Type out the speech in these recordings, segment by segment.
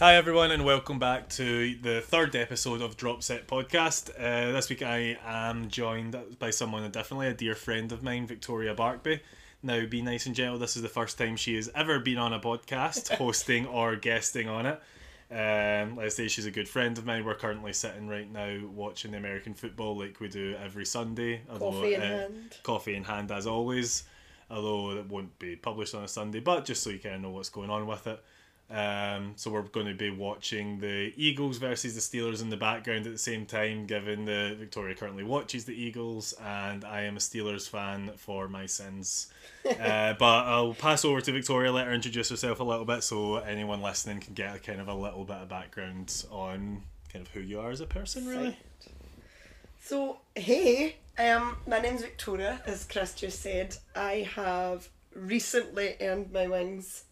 Hi, everyone, and welcome back to the third episode of Drop Set Podcast. Uh, this week I am joined by someone differently, a dear friend of mine, Victoria Barkby. Now, be nice and gentle, this is the first time she has ever been on a podcast, hosting or guesting on it. Um, let's say she's a good friend of mine. We're currently sitting right now watching the American football like we do every Sunday. although, Coffee in uh, hand. Coffee in hand, as always. Although it won't be published on a Sunday, but just so you kind of know what's going on with it. Um, so we're going to be watching the Eagles versus the Steelers in the background at the same time, given that Victoria currently watches the Eagles, and I am a Steelers fan for my sins. uh, but I'll pass over to Victoria, let her introduce herself a little bit, so anyone listening can get a kind of a little bit of background on kind of who you are as a person, really. So, hey, um, my name's Victoria, as Chris just said. I have recently earned my wings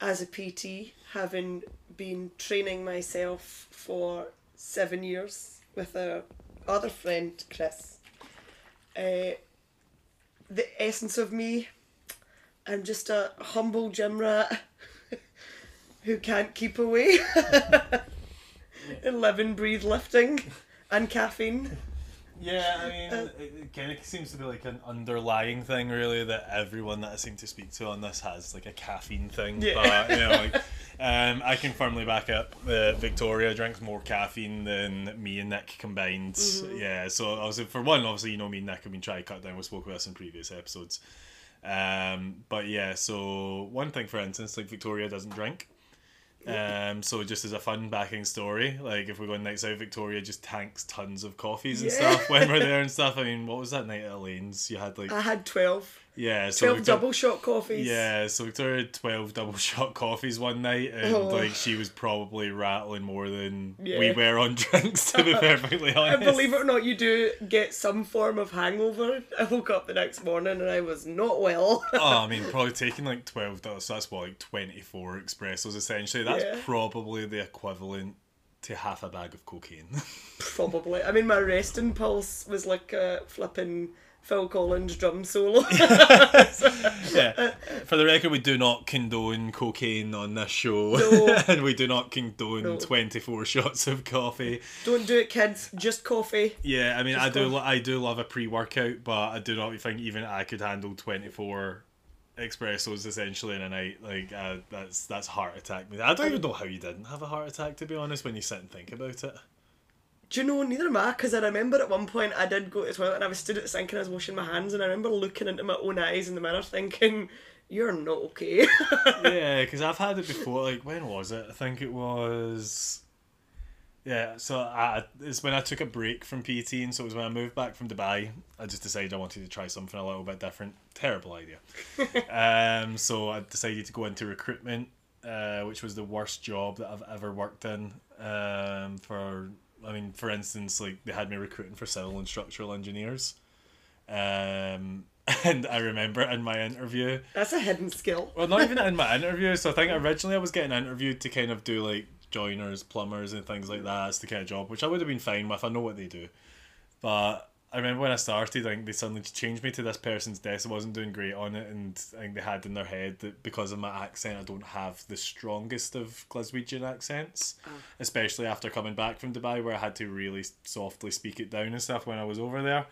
as a PT, having been training myself for seven years with a other friend, Chris. Uh, the essence of me, I'm just a humble gym rat who can't keep away. and live and breathe lifting and caffeine. Yeah, I mean, it, it kind of seems to be like an underlying thing, really, that everyone that I seem to speak to on this has like a caffeine thing. Yeah. But you know, like, um, I can firmly back up that Victoria drinks more caffeine than me and Nick combined. Yeah, so obviously, for one, obviously, you know, me and Nick have been trying to cut down. We spoke about this in previous episodes. Um, but yeah, so one thing, for instance, like Victoria doesn't drink. Um, so just as a fun backing story, like if we go on nights out, Victoria just tanks tons of coffees and Yeah. stuff when we're there and stuff. I mean, what was that night at Elaine's? You had like I had 12. Yeah, so 12 Victor- double shot coffees. yeah, so Victoria had twelve double shot coffees one night, and Oh. like she was probably rattling more than we were on drinks. To be perfectly And honest, believe it or not, you do get some form of hangover. I woke up the next morning and I was not well. oh, I mean, probably taking like twelve. So that's what like twenty four espressos essentially. That's Yeah. probably the equivalent to half a bag of cocaine. Probably. I mean, my resting pulse was like a flipping Phil Collins drum solo. yeah. For the record, we do not condone cocaine on this show, No. and we do not condone No. twenty four shots of coffee. Don't do it, kids. Just coffee. Yeah, I mean, Just I do, coffee. I do love a pre workout, but I do not think even I could handle twenty four espressos essentially in a night. Like uh, that's that's heart attack. I don't even know how you didn't have a heart attack to be honest when you sit and think about it. Do you know, neither am I, because I remember at one point I did go to the toilet and I was stood at the sink and I was washing my hands and I remember looking into my own eyes in the mirror thinking, you're not okay. yeah, because I've had it before. Like when was it? I think it was. Yeah, so I, it's when I took a break from PT, and so it was when I moved back from Dubai. I just decided I wanted to try something a little bit different. Terrible idea. um, so I decided to go into recruitment, uh, which was the worst job that I've ever worked in. Um, for I mean, for instance, like they had me recruiting for civil and structural engineers. Um, and I remember in my interview, That's a hidden skill. well, not even in my interview. So I think originally I was getting interviewed to kind of do like joiners, plumbers, and things like that. That's the kind of job which I would have been fine with. I know what they do, but I remember when I started, I think they suddenly changed me to this person's desk. I wasn't doing great on it, and I think they had in their head that because of my accent, I don't have the strongest of Glaswegian accents, especially after coming back from Dubai, where I had to really softly speak it down and stuff when I was over there.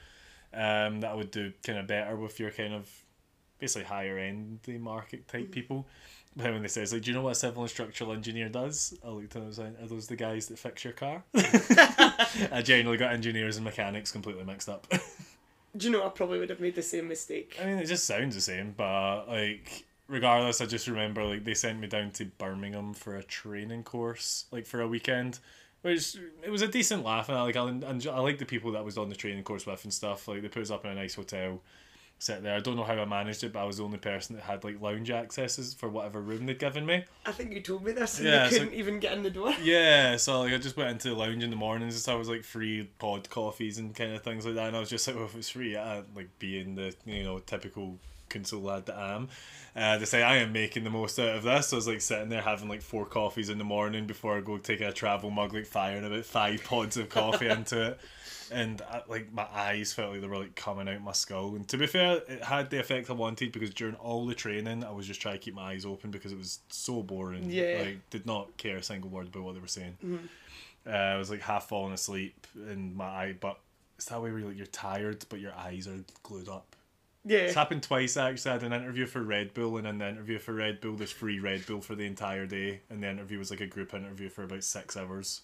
Um, that I would do kind of better with your kind of basically higher end the market type people. But when they says like, do you know what a civil and structural engineer does? I looked at them and was like, are those the guys that fix your car? I generally got engineers and mechanics completely mixed up. Do you know, I probably would have made the same mistake. I mean, it just sounds the same, but like, regardless, I just remember like they sent me down to Birmingham for a training course, like for a weekend, which it was a decent laugh. And I like, I, and I like the people that I was on the training course with and stuff. Like they put us up in a nice hotel, sit there. I don't know how I managed it, but I was the only person that had like lounge accesses for whatever room they'd given me. I think you told me this and Yeah, you couldn't even get in the door. Yeah, so like I just went into the lounge in the mornings and. It was like free pod coffees and kind of things like that. And I was just like, well, if it's free, I'd like being the you know typical console lad that I am, uh, to say I am making the most out of this. So I was like sitting there having like four coffees in the morning before I go take a travel mug, like firing about five pods of coffee into it. And I, like my eyes felt like they were like coming out my skull. And to be fair, it had the effect I wanted because during all the training, I was just trying to keep my eyes open because it was so boring. Yeah. Like did not care a single word about what they were saying. Uh, I was like half falling asleep in my eye, but it's that way where you're, like, you're tired, but your eyes are glued up. Yeah. It's happened twice actually. I had an interview for Red Bull, and in the interview for Red Bull, there's free Red Bull for the entire day, and the interview was like a group interview for about six hours,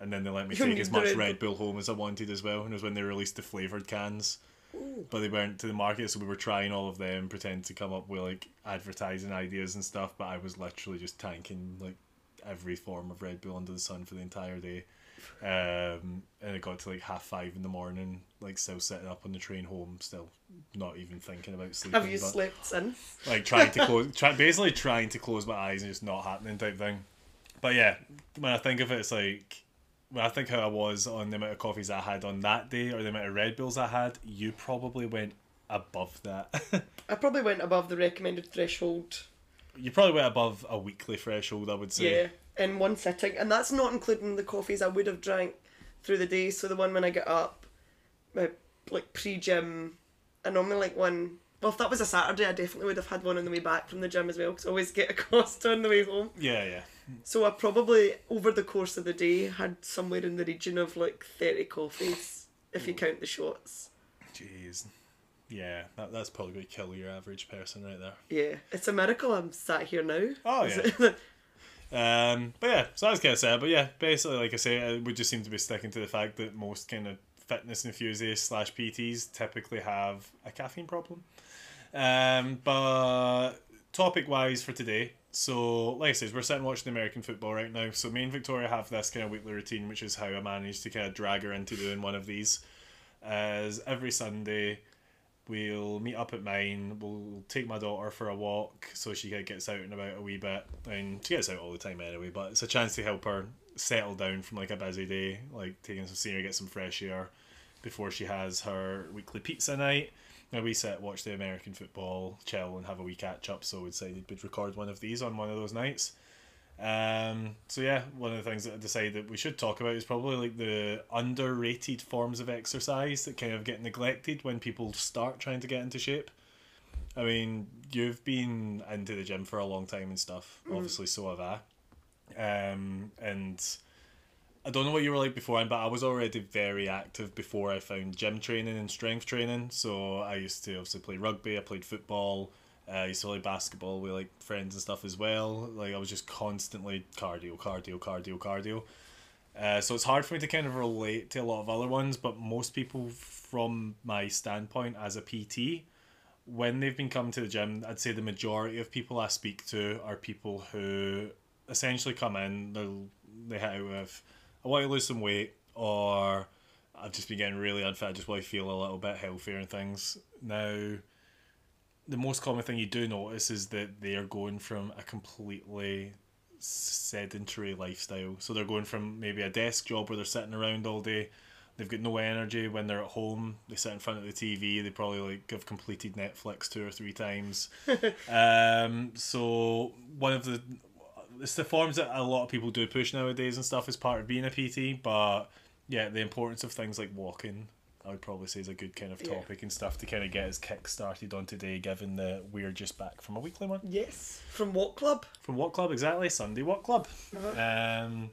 and then they let me take as much Red Bull home as I wanted as well, and it was when they released the flavored cans. But they weren't to the market, so we were trying all of them, pretending to come up with like advertising ideas and stuff. But I was literally just tanking like every form of Red Bull under the sun for the entire day. Um, and it got to like half five in the morning, like still sitting up on the train home, still not even thinking about sleeping. Have you but, slept since? Like trying to close, try, basically trying to close my eyes and just not happening type thing. But yeah, when I think of it, it's like when I think how I was on the amount of coffees I had on that day or the amount of Red Bulls I had, you probably went above that. I probably went above the recommended threshold. you probably went above a weekly threshold, I would say. Yeah, in one sitting, and that's not including the coffees I would have drank through the day. So the one when I get up, my like pre gym, I normally like one. Well, if that was a Saturday, I definitely would have had one on the way back from the gym as well, because I always get a Costa on the way home. Yeah, yeah. So I probably over the course of the day had somewhere in the region of like thirty coffees, if you count the shots. Jeez. Yeah, that, that's probably going to kill your average person right there. Yeah, it's a miracle I'm sat here now. Oh, yeah. Um, but yeah, so I was gonna say, but yeah, basically, like I say, we just seem to be sticking to the fact that most kind of fitness enthusiasts slash PTs typically have a caffeine problem. Um, but topic wise for today, so like I said, we're sitting watching American football right now. So me and Victoria have this kind of weekly routine, which is how I managed to kind of drag her into doing one of these. As every Sunday, we'll meet up at mine. We'll take my daughter for a walk so she kind of gets out and about a wee bit. And she gets out all the time anyway, but it's a chance to help her settle down from like a busy day, like taking some scenery, get some fresh air before she has her weekly pizza night. We sit, watch the American football, chill, and have a wee catch up. So we decided we'd record one of these on one of those nights. Um, so yeah, one of the things that I decided that we should talk about is probably like the underrated forms of exercise that kind of get neglected when people start trying to get into shape. I mean, you've been into the gym for a long time and stuff. Obviously, so have I. Um, and I don't know what you were like before, but I was already very active before I found gym training and strength training. So I used to obviously play rugby. I played football. Uh, I used to play basketball with like friends and stuff as well. Like I was just constantly cardio, cardio, cardio, cardio. Uh, so it's hard for me to kind of relate to a lot of other ones, but most people from my standpoint as a PT, when they've been coming to the gym, I'd say the majority of people I speak to are people who essentially come in, they'll they hit out with, I want to lose some weight, or I've just been getting really unfit, I just want to feel a little bit healthier and things. Now, the most common thing you do notice is that they are going from a completely sedentary lifestyle. So they're going from maybe a desk job where they're sitting around all day. They've got no energy when they're at home. They sit in front of the TV. They probably like have completed Netflix two or three times. um, so one of the it's the forms that a lot of people do push nowadays and stuff as part of being a PT. But yeah, the importance of things like walking, I would probably say is a good kind of Yeah. topic and stuff to kind of get us kick started on today, given that we're just back from a weekly one. Yes. From what club? From what club exactly? Sunday what club? Um,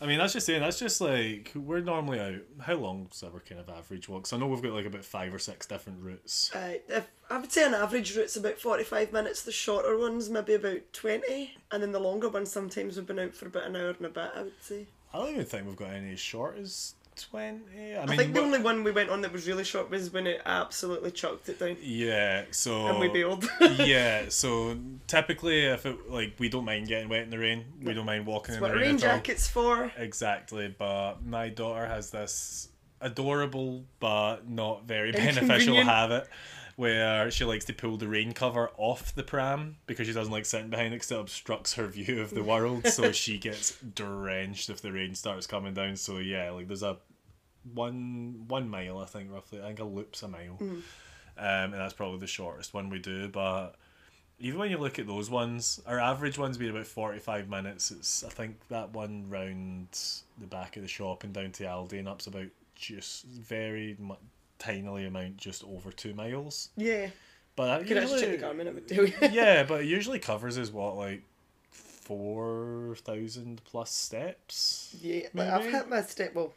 I mean that's just saying that's just like we're normally out. How long's our kind of average walk? 'Cause I know we've got like about five or six different routes. Uh, if, I would say an average route's about 45 minutes, the shorter ones maybe about 20, and then the longer ones sometimes we've been out for about an hour and a bit, I would say. I don't even think we've got any as short as twenty. I I, mean, think the what- only one we went on that was really short was when it absolutely chucked it down yeah. So and we bailed. yeah. So typically, if it like we don't mind getting wet in the rain, we don't mind walking That's in what the rain. rain jacket's for. Exactly, but my daughter has this adorable but not very beneficial habit where she likes to pull the rain cover off the pram because she doesn't like sitting behind it because it obstructs her view of the world. so she gets drenched if the rain starts coming down. So yeah, like there's a one one mile I think roughly. I think a loop's a mile. um, and that's probably the shortest one we do. But even when you look at those ones, our average one's been about forty five minutes. It's I think that one round the back of the shop and down to Aldi and up's about just very mu- tinily amount, just over two miles. Yeah. But that Could actually usually, check the Garmin, it would you. yeah, but it usually covers is what like four thousand plus steps. Yeah, like I've Maybe? hit my step. Well,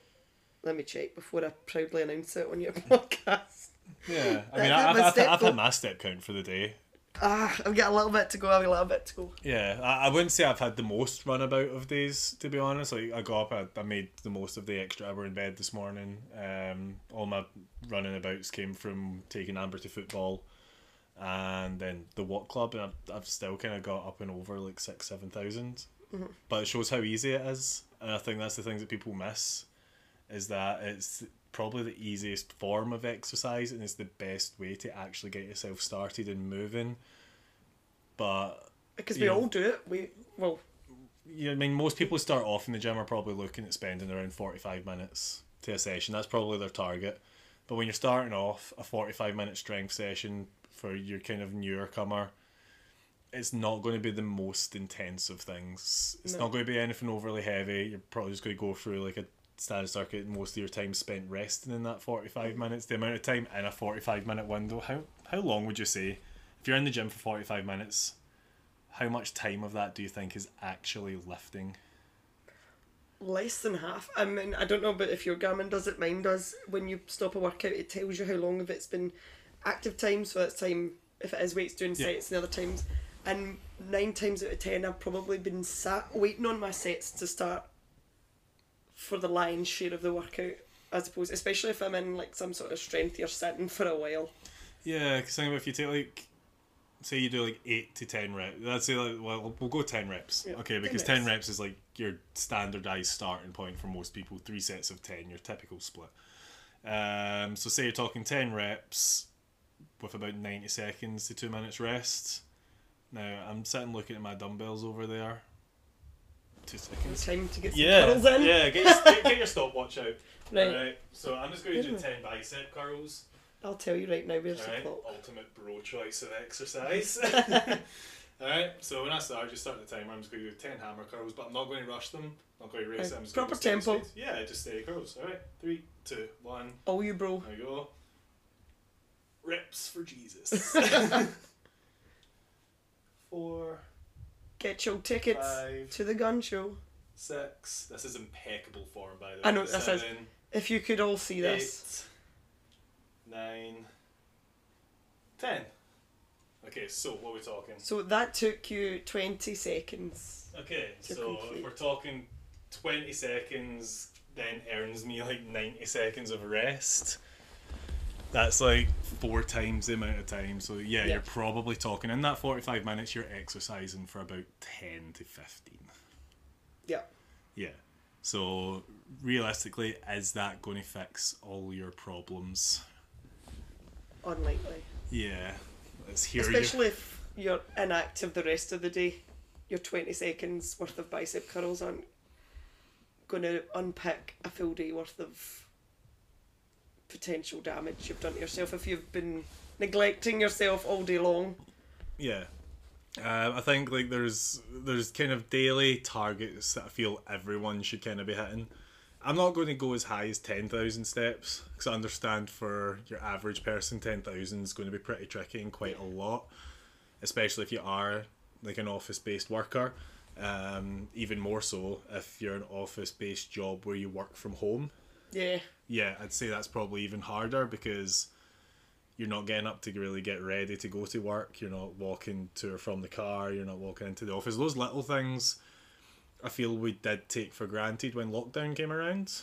let me check before I proudly announce it on your podcast. Yeah, I mean, I've, I've, I've go- hit my step count for the day. Ah, I've got a little bit to go. I've got a little bit to go. Yeah, I, I wouldn't say I've had the most runabout of days, to be honest. Like, I got up, I, I made the most of the extra hour in bed this morning. Um, all my running abouts came from taking Amber to football and then the walk club, and I've, I've still kind of got up and over like six, seven thousand. But it shows how easy it is, and I think that's the things that people miss, is that it's probably the easiest form of exercise and it's the best way to actually get yourself started and moving. But Because we Yeah. all do it. We well, yeah, I mean, most people start off in the gym are probably looking at spending around 45 minutes to a session. That's probably their target. But when you're starting off, a 45 minute strength session for your kind of newer comer, it's not going to be the most intense of things. It's No. not going to be anything overly heavy. You're probably just going to go through like a standard circuit. Most of your time spent resting in that 45 minutes. The amount of time in a 45 minute window, how, how long would you say? If you're in the gym for 45 minutes, how much time of that do you think is actually lifting? less than half. I mean, I don't know, but if your Garmin does it, mine does. When you stop a workout, it tells you how long of it's been active time. So that's time if it is weights doing Yeah. sets and other times. And nine times out of ten, I've probably been sat waiting on my sets to start for the lion's share of the workout. I suppose, especially if I'm in like some sort of strength, you're sitting for a while. Yeah, because think if you take like, say you do like eight to ten reps. Let's say like, well, we'll go ten reps. Yeah, okay, 10 because reps. ten reps is like your standardized starting point for most people. Three sets of ten, your typical split. Um, so say you're talking ten reps with about ninety seconds to two minutes rest. Now I'm sitting looking at my dumbbells over there. Two seconds. Time to get some Yeah, curls in. yeah. Get your, get, get your stopwatch out. Right. Alright, so I'm just going to do Wait a ten bicep curls. I'll tell you right now. Where's Alright, the clock? ultimate bro choice of exercise. Alright, so when I start, I just start the timer. I'm just going to do 10 hammer curls, but I'm not going to rush them. I'm not going to race Right, them. I'm just proper going to steady tempo. speed. Yeah, just steady curls. Alright, three, two, one. All you, bro. There we go. Reps for Jesus. Four, Get your tickets five, to the gun show. six. This is impeccable form, by the way. I know, this is- Seven, If you could all see this. eight, nine, ten. Okay, so what are we talking? So that took you 20 seconds. Okay, so if we're talking 20 seconds, then earns me like 90 seconds of rest. That's like four times the amount of time. So, yeah, Yeah. you're probably talking in that 45 minutes, you're exercising for about 10 to 15. Yeah. Yeah. So, realistically, is that going to fix all your problems? Unlikely. Yeah. Let's hear. Especially if you're inactive the rest of the day. Your 20 seconds worth of bicep curls aren't going to unpick a full day worth of potential damage you've done to yourself if you've been neglecting yourself all day long. Yeah. Uh, I think like there's there's kind of daily targets that I feel everyone should kind of be hitting. I'm not going to go as high as ten thousand steps because I understand for your average person, ten thousand is going to be pretty tricky and quite a lot, especially if you are like an office based worker. Um, even more so if you're an office based job where you work from home Yeah. Yeah, I'd say that's probably even harder because you're not getting up to really get ready to go to work. You're not walking to or from the car. You're not walking into the office. Those little things, I feel we did take for granted when lockdown came around.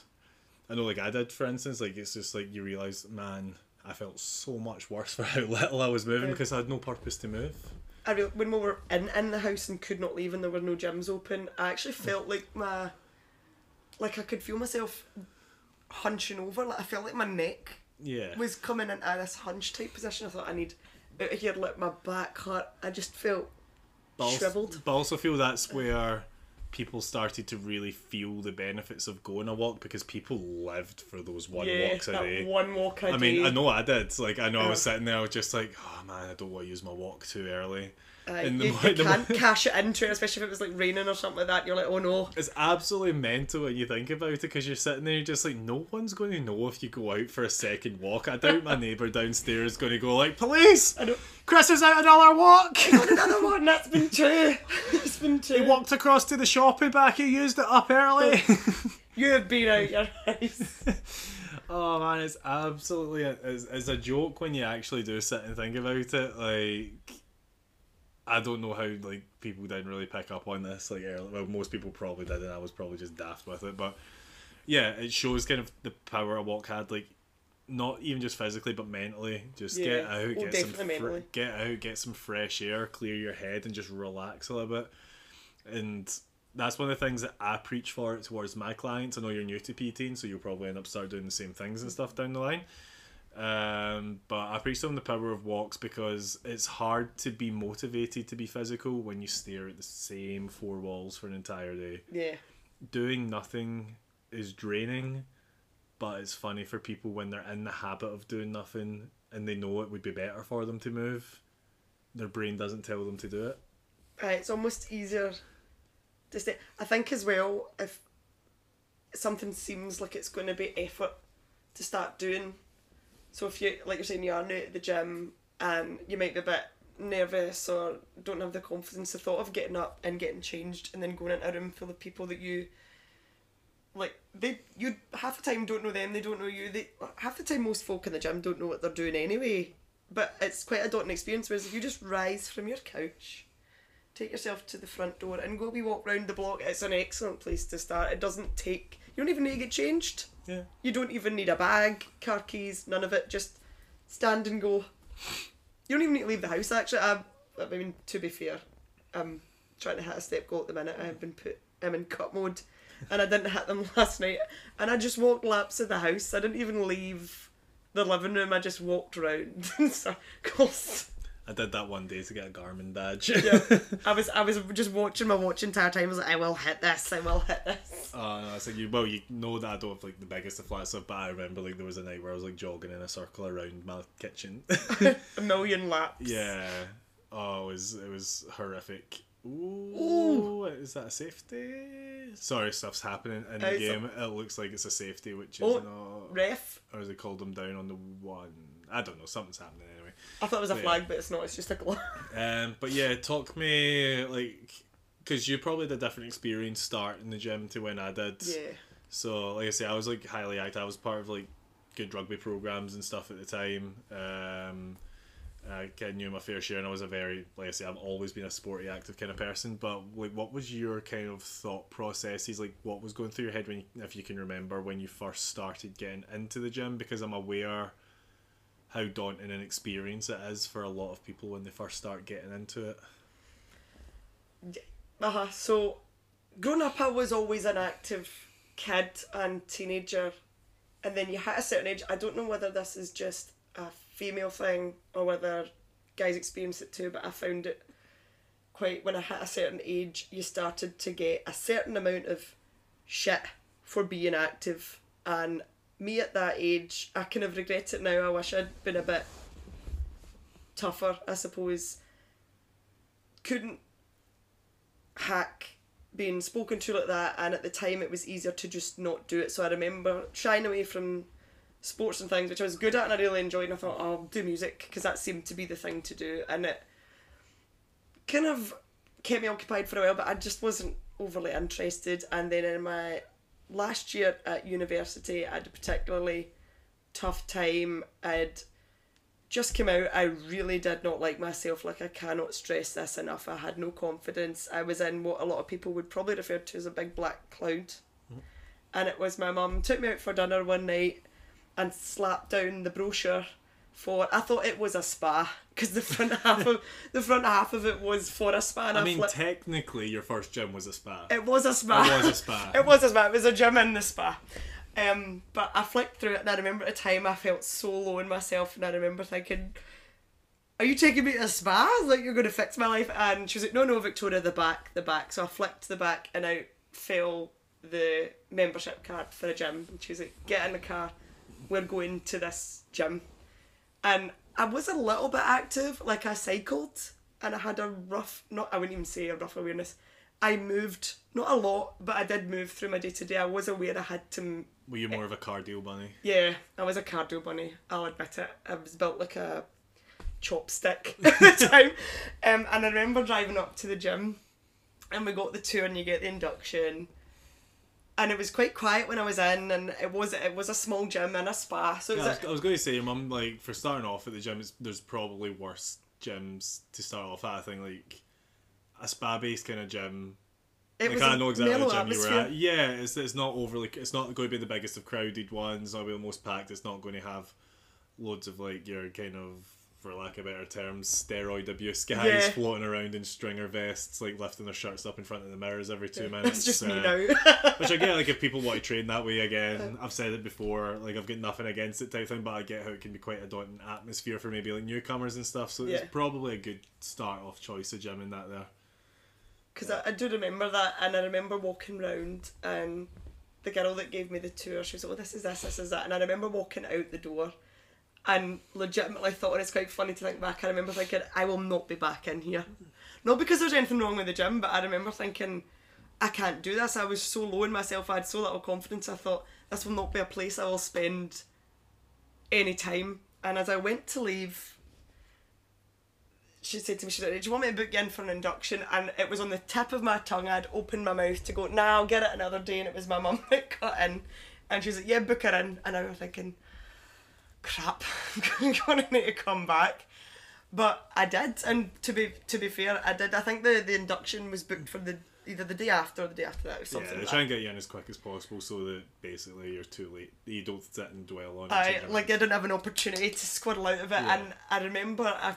I know, like I did, for instance. Like it's just like you realise, man, I felt so much worse for how little I was moving because I had no purpose to move. I re- when we were in, in the house and could not leave and there were no gyms open, I actually felt like my like I could feel myself hunching over. Like I felt like my neck Yeah, was coming into this hunch type position. I thought I need out of here, let my back hurt. I just felt but also, shriveled. but I also feel that's where people started to really feel the benefits of going a walk because people lived for those one yeah, walks a day. one walk a I mean, day. I know I did. Like, I know I was sitting there, I was just like, oh man, I don't want to use my walk too early. Uh, in the you, mo- you can't cash it into it, especially if it was like raining or something like that. You're like, oh no. It's absolutely mental when you think about it because you're sitting there, you're just like, no one's going to know if you go out for a second walk. I doubt my neighbour downstairs is going to go like, police! I don't. Chris is out another walk! Another one. That's been two. it's been two. he walked across to the shop and back, he used it up early. You have been out your house. oh man, it's absolutely a, it's, it's a joke when you actually do sit and think about it. Like, I don't know how like people didn't really pick up on this. Like, early. well, most people probably did, and I was probably just daft with it. But yeah, it shows kind of the power a walk had. Like, not even just physically, but mentally. Just get out, Oh, get some, fr- get out, get some fresh air, clear your head, and just relax a little bit. And that's one of the things that I preach for towards my clients. I know you're new to PT, so you'll probably end up start doing the same things and stuff down the line. Um, but I preach to them the power of walks because it's hard to be motivated to be physical when you stare at the same four walls for an entire day. Yeah. Doing nothing is draining, but it's funny for people when they're in the habit of doing nothing and they know it would be better for them to move. Their brain doesn't tell them to do it. Right, it's almost easier to stay. I think as well, if something seems like it's going to be effort to start doing, so if you, like you're saying, you are new at the gym and you might be a bit nervous or don't have the confidence, the thought of getting up and getting changed and then going into a room full of people that you like they you half the time don't know them they don't know you they half the time most folk in the gym don't know what they're doing anyway. But it's quite a daunting experience whereas if you just rise from your couch take yourself to the front door and go we walk round the block it's an excellent place to start. It doesn't take you don't even need to get changed Yeah. you don't even need a bag car keys none of it just stand and go. You don't even need to leave the house actually. I, I mean to be fair I'm trying to hit a step goal at the minute. I've been put I'm in cut mode and I didn't hit them last night. And I just walked laps of the house. I didn't even leave the living room. I just walked around. Circles I did that one day to get a Garmin badge. yeah. I was I was just watching my watch entire time. I was like, I will hit this. I will hit this. Oh, no, it's like you. Well, you know that I don't have like the biggest of flats up, but I remember like there was a night where I was like jogging in a circle around my kitchen. A million laps. yeah. Oh, it was it was horrific. Ooh, is that a safety? Sorry, stuff's happening in the it's a- game. It looks like it's a safety, which is Oh. not. Ref. Or has they called them down on the one? I don't know. Something's happening. I thought it was a flag, but it's not. It's just a glove. Um, but yeah, talk me like because you probably had a different experience starting the gym to when I did. yeah. So, like I say, I was like highly active. I was part of like good rugby programs and stuff at the time. Um, I kind of knew my fair share, and I was a very, like I say, I've always been a sporty, active kind of person. But like, what was your kind of thought processes? Like, what was going through your head when, you, if you can remember, when you first started getting into the gym? Because I'm aware how daunting an experience it is for a lot of people when they first start getting into it. Uh huh. So, growing up, I was always an active kid and teenager, and then you hit a certain age. I don't know whether this is just a female thing or whether guys experience it too, but I found it quite when I hit a certain age, you started to get a certain amount of shit for being active, and me at that age, I kind of regret it now. I wish I'd been a bit tougher, I suppose. Couldn't hack being spoken to like that and at the time it was easier to just not do it so I remember shying away from sports and things which I was good at and I really enjoyed and I thought oh, I'll do music because that seemed to be the thing to do and it kind of kept me occupied for a while but I just wasn't overly interested and then in my last year at university I had a particularly tough time I'd just came out, I really did not like myself. Like, I cannot stress this enough. I had no confidence. I was in what a lot of people would probably refer to as a big black cloud. Mm-hmm. And it was my mum took me out for dinner one night and slapped down the brochure for. I thought it was a spa because the front half of the front half of it was for a spa. I, I mean, flipped- technically, your first gym was a spa. it was a spa. It was a spa. it was a spa. It was a gym in the spa. Um, but I flicked through it and I remember at the time I felt so low in myself and I remember thinking, are you taking me to a spa? Like you're going to fix my life? And she was like, no, no, Victoria, the back, the back. So I flicked the back and out fell the membership card for a gym. And she was like, get in the car, we're going to this gym. And I was a little bit active, like I cycled and I had a rough, not, I wouldn't even say a rough awareness. I moved, not a lot, but I did move through my day to day. I was aware I had to Were you more of a cardio bunny? yeah, I was a cardio bunny. I'll admit it. I was built like a chopstick at the time. Um, and I remember driving up to the gym, and we got the tour, and you get the induction. And it was quite quiet when I was in, and it was it was a small gym and a spa. So it Yeah, was I was, I was going to say, your mum, like, for starting off at the gym, there's probably worse gyms to start off at. I think, like, a spa based kind of gym. it like, was I know exactly the gym you were at. Yeah, it's, it's not overly, it's not going to be the biggest of crowded ones, it's not going to be the most packed, it's not going to have loads of, like, your kind of, for lack of better terms, steroid abuse guys Yeah. floating around in stringer vests, like, lifting their shirts up in front of the mirrors every two minutes. That's just me uh, now. Which I get, like, if people want to train that way again, I've said it before, like, I've got nothing against it type thing, but I get how it can be quite a daunting atmosphere for maybe, like, newcomers and stuff, so Yeah. it's probably a good start off choice of gym in that there. Because I, I do remember that, and I remember walking round, and the girl that gave me the tour, she was like, "Oh, this is this, this is that," and I remember walking out the door, and legitimately thought, and it's quite funny to think back. I remember thinking, "I will not be back in here," not because there's anything wrong with the gym, but I remember thinking, "I can't do this." I was so low in myself. I had so little confidence. I thought this will not be a place I will spend any time. And as I went to leave she said to me, she said, Do you want me to book you in for an induction? And it was on the tip of my tongue. I'd opened my mouth to go, Nah, I'll get it another day. And it was my mum that cut in. And she was like, Yeah, book her in. And I was thinking, Crap, I'm gonna need to come back. But I did, and to be to be fair, I did. I think the, the induction was booked for the either the day after or the day after that or something. Yeah, they like try and get you in as quick as possible so that basically you're too late. You don't sit and dwell on it. I change like I didn't have an opportunity to squirrel out of it, Yeah. and I remember I,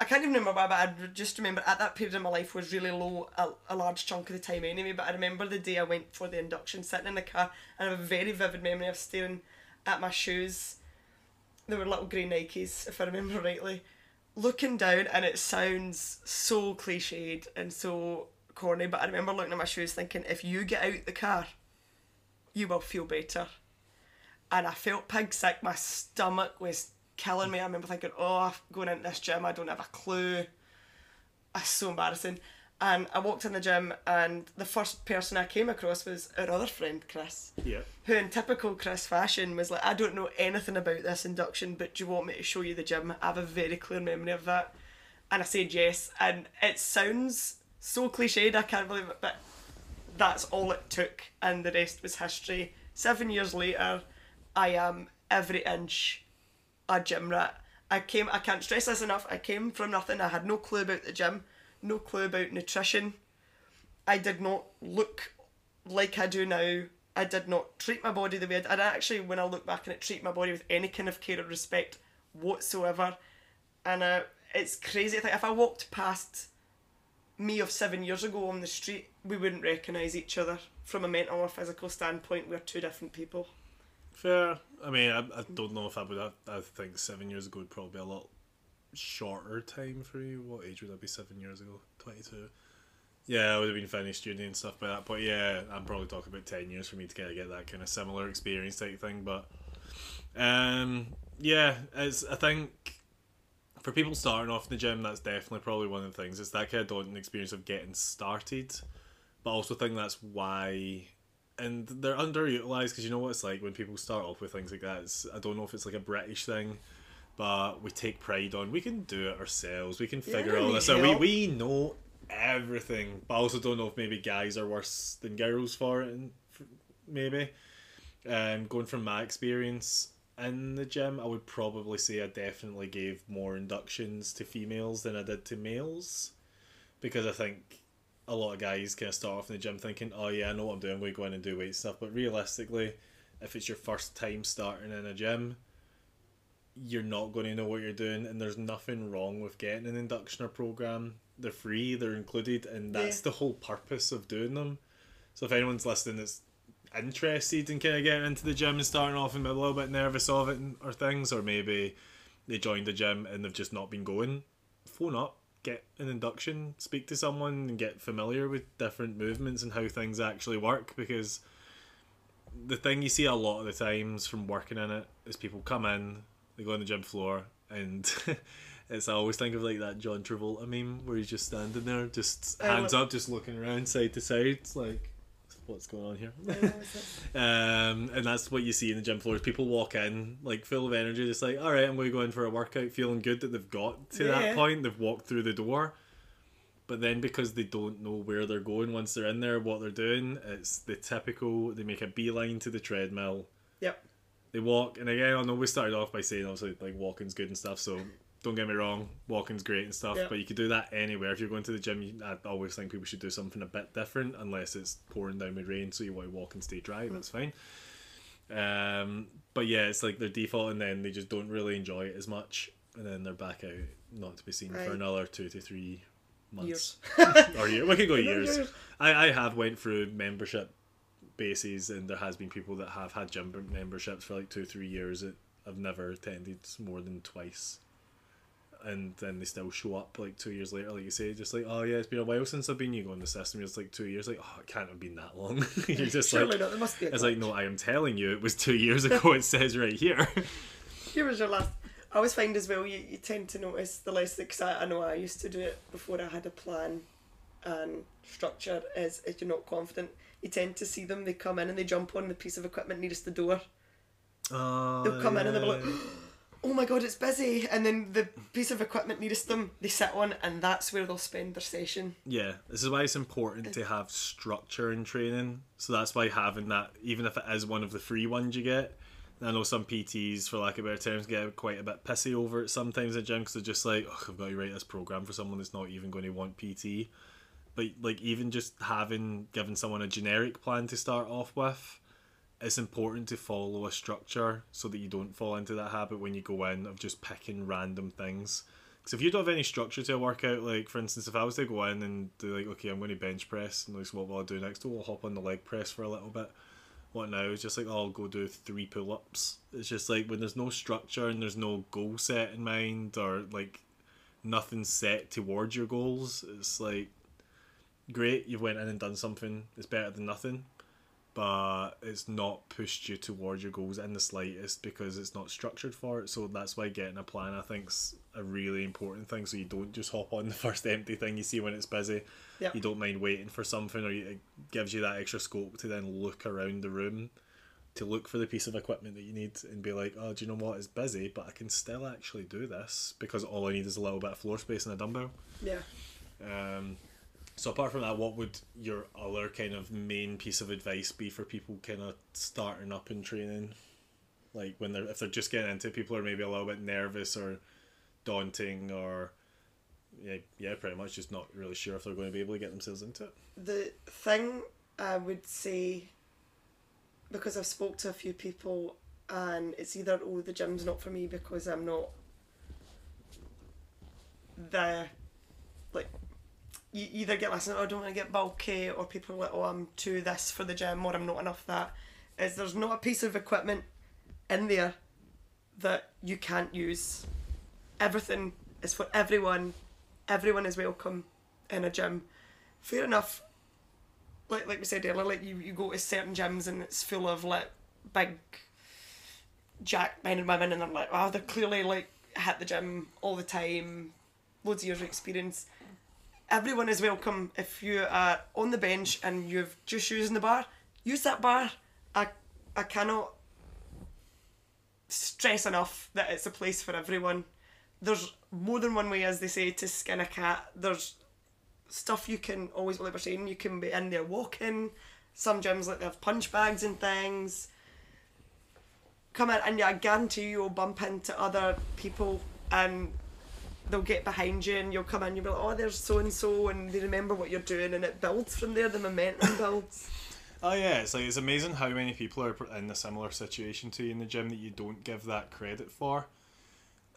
I can't even remember why, but I just remember at that period in my life was really low a, a large chunk of the time anyway. But I remember the day I went for the induction, sitting in the car, and I have a very vivid memory of staring at my shoes. They were little grey Nikes, if I remember rightly. Looking down, and it sounds so cliched and so corny, but I remember looking at my shoes thinking, if you get out the car, you will feel better and I felt pig sick. My stomach was killing me. I remember thinking, oh, going into this gym, I don't have a clue. It's so embarrassing. And I walked in the gym, and the first person I came across was our other friend, Chris, Yeah. who, in typical Chris fashion, was like, I don't know anything about this induction, but do you want me to show you the gym? I have a very clear memory of that. And I said yes. And it sounds so cliched, I can't believe it, but that's all it took, and the rest was history. Seven years later, I am every inch a gym rat. I came. I can't stress this enough. I came from nothing. I had no clue about the gym, no clue about nutrition. I did not look like I do now. I did not treat my body the way I did. Actually, when I look back and it, treat my body with any kind of care or respect whatsoever. And uh, it's crazy. think if I walked past me of seven years ago on the street, we wouldn't recognise each other. From a mental or physical standpoint, we're two different people. Fair. I mean, I, I don't know if I would. I, I think seven years ago would probably be a lot shorter time for you. What age would that be? Seven years ago, twenty two. Yeah, I would have been finished uni and stuff by that. But yeah, I'm probably talking about ten years for me to kind of get that kind of similar experience type thing. But um, yeah, it's I think for people starting off in the gym, that's definitely probably one of the things. It's that kind of daunting experience of getting started. But I also think that's why and they're underutilized because you know what it's like when people start off with things like that. It's, I don't know if it's like a British thing, but we take pride on we can do it ourselves. We can figure all this out. We we know everything, but I also don't know if maybe guys are worse than girls for it. And f- maybe, um, going from my experience in the gym, I would probably say I definitely gave more inductions to females than I did to males, because I think a lot of guys kind of start off in the gym thinking, oh yeah, I know what I'm doing, I'm going to go in and do weight stuff. But realistically, if it's your first time starting in a gym, you're not going to know what you're doing, and there's nothing wrong with getting an induction or program. They're free, they're included, and that's Yeah. the whole purpose of doing them. So if anyone's listening that's interested in kind of getting into the gym and starting off and a little bit nervous of it or things, or maybe they joined the gym and they've just not been going, phone up, get an induction, speak to someone, and get familiar with different movements and how things actually work because the thing you see a lot of the times from working in it is people come in, they go on the gym floor, and it's I always think of like that John Travolta meme where he's just standing there, just I hands lo- up, just looking around side to side. It's like, what's going on here? Um, and that's what you see in the gym floors. People walk in like full of energy, just like, all right, I'm going to go in for a workout, feeling good that they've got to Yeah. that point. They've walked through the door. But then because they don't know where they're going once they're in there, what they're doing, it's the typical. They make a beeline to the treadmill. Yep. They walk, and again, I know we started off by saying obviously like walking's good and stuff. So don't get me wrong, walking's great and stuff. Yeah. But you could do that anywhere. If you're going to the gym, you, I always think people should do something a bit different, unless it's pouring down with rain, so you want to walk and stay dry. That's fine. Um, but yeah, it's like their default, and then they just don't really enjoy it as much, and then they're back out, not to be seen for another two to three months or year. We could go years. years. I, I have went through membership bases, and there has been people that have had gym memberships for like two or three years that have never attended more than twice. And then they still show up like two years later, like you say, just like, oh yeah, it's been a while since I've been. You go in the system, it's like two years, like, oh, it can't have been that long. You're just Surely like, not. There must be. It's like, no, I am telling you, it was two years ago. It says right here. Here was your last. I always find as well, you, you tend to notice the less, because I, I know I used to do it before I had a plan and structure, is if you're not confident, you tend to see them, they come in and they jump on the piece of equipment nearest the door. Oh, They'll come in and they'll be like, oh my god, it's busy. And then the piece of equipment nearest them, they sit on, and that's where they'll spend their session. Yeah, this is why it's important to have structure in training. So that's why having that, even if it is one of the free ones you get, I know some PTs, for lack of better terms, get quite a bit pissy over it sometimes at gym because they're just like, oh, I've got to write this program for someone that's not even going to want PT. But like even just having given someone a generic plan to start off with, it's important to follow a structure so that you don't fall into that habit when you go in of just picking random things. Because if you don't have any structure to a workout, like for instance, if I was to go in and do like, okay, I'm going to bench press, and like, what will I do next? Oh, I'll hop on the leg press for a little bit. What now? It's just like, oh, I'll go do three pull ups. It's just like when there's no structure and there's no goal set in mind or like nothing set towards your goals, it's like great, you've went in and done something. It's better than nothing but it's not pushed you towards your goals in the slightest because it's not structured for it. So that's why getting a plan I think's a really important thing. So you don't just hop on the first empty thing you see when it's busy. Yep. You don't mind waiting for something, or it gives you that extra scope to then look around the room to look for the piece of equipment that you need and be like, oh, do you know what? It's busy, but I can still actually do this because all I need is a little bit of floor space and a dumbbell. Yeah. Um, so apart from that, what would your other kind of main piece of advice be for people kind of starting up in training? Like when they're if they're just getting into it, people are maybe a little bit nervous or daunting or yeah, yeah, pretty much just not really sure if they're going to be able to get themselves into it. The thing I would say, because I've spoke to a few people, and it's either oh the gym's not for me because I'm not the like you either get listen, oh, I don't want to get bulky, or people are like, oh, I'm too this for the gym, or I'm not enough that. Is there's not a piece of equipment in there that you can't use. Everything is for everyone. Everyone is welcome in a gym. Fair enough. Like like we said earlier, like you, you go to certain gyms and it's full of like big jack men and women and they're like, wow, they're clearly like hit the gym all the time, loads of years of experience. Everyone is welcome if you are on the bench and you've just using the bar, use that bar. I I cannot stress enough that it's a place for everyone. There's more than one way, as they say, to skin a cat. There's stuff you can always, like we're saying, you can be in there walking. Some gyms like they have punch bags and things. Come in and I guarantee you'll bump into other people and they'll get behind you and you'll come in. You'll be like, oh, there's so and so, and they remember what you're doing, and it builds from there. The momentum builds. Oh yeah, it's like it's amazing how many people are in a similar situation to you in the gym that you don't give that credit for.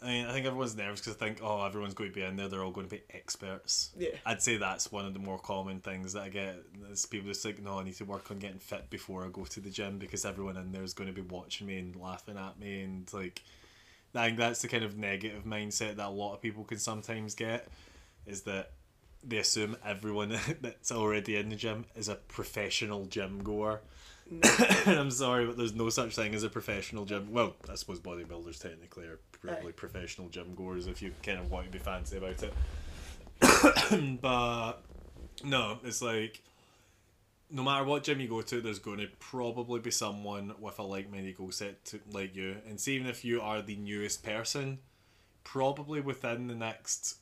I mean, I think everyone's nervous because I think, oh, everyone's going to be in there. They're all going to be experts. Yeah. I'd say that's one of the more common things that I get. Is people just like, no, I need to work on getting fit before I go to the gym because everyone in there is going to be watching me and laughing at me and like I think that's the kind of negative mindset that a lot of people can sometimes get, is that they assume everyone that's already in the gym is a professional gym goer. and I'm sorry, but there's no such thing as a professional gym. Well, I suppose bodybuilders technically are probably Aye. professional gym goers if you kind of want to be fancy about it. but no, it's like no matter what gym you go to, there's going to probably be someone with a like-minded goal set to like you. And see, even if you are the newest person, probably within the next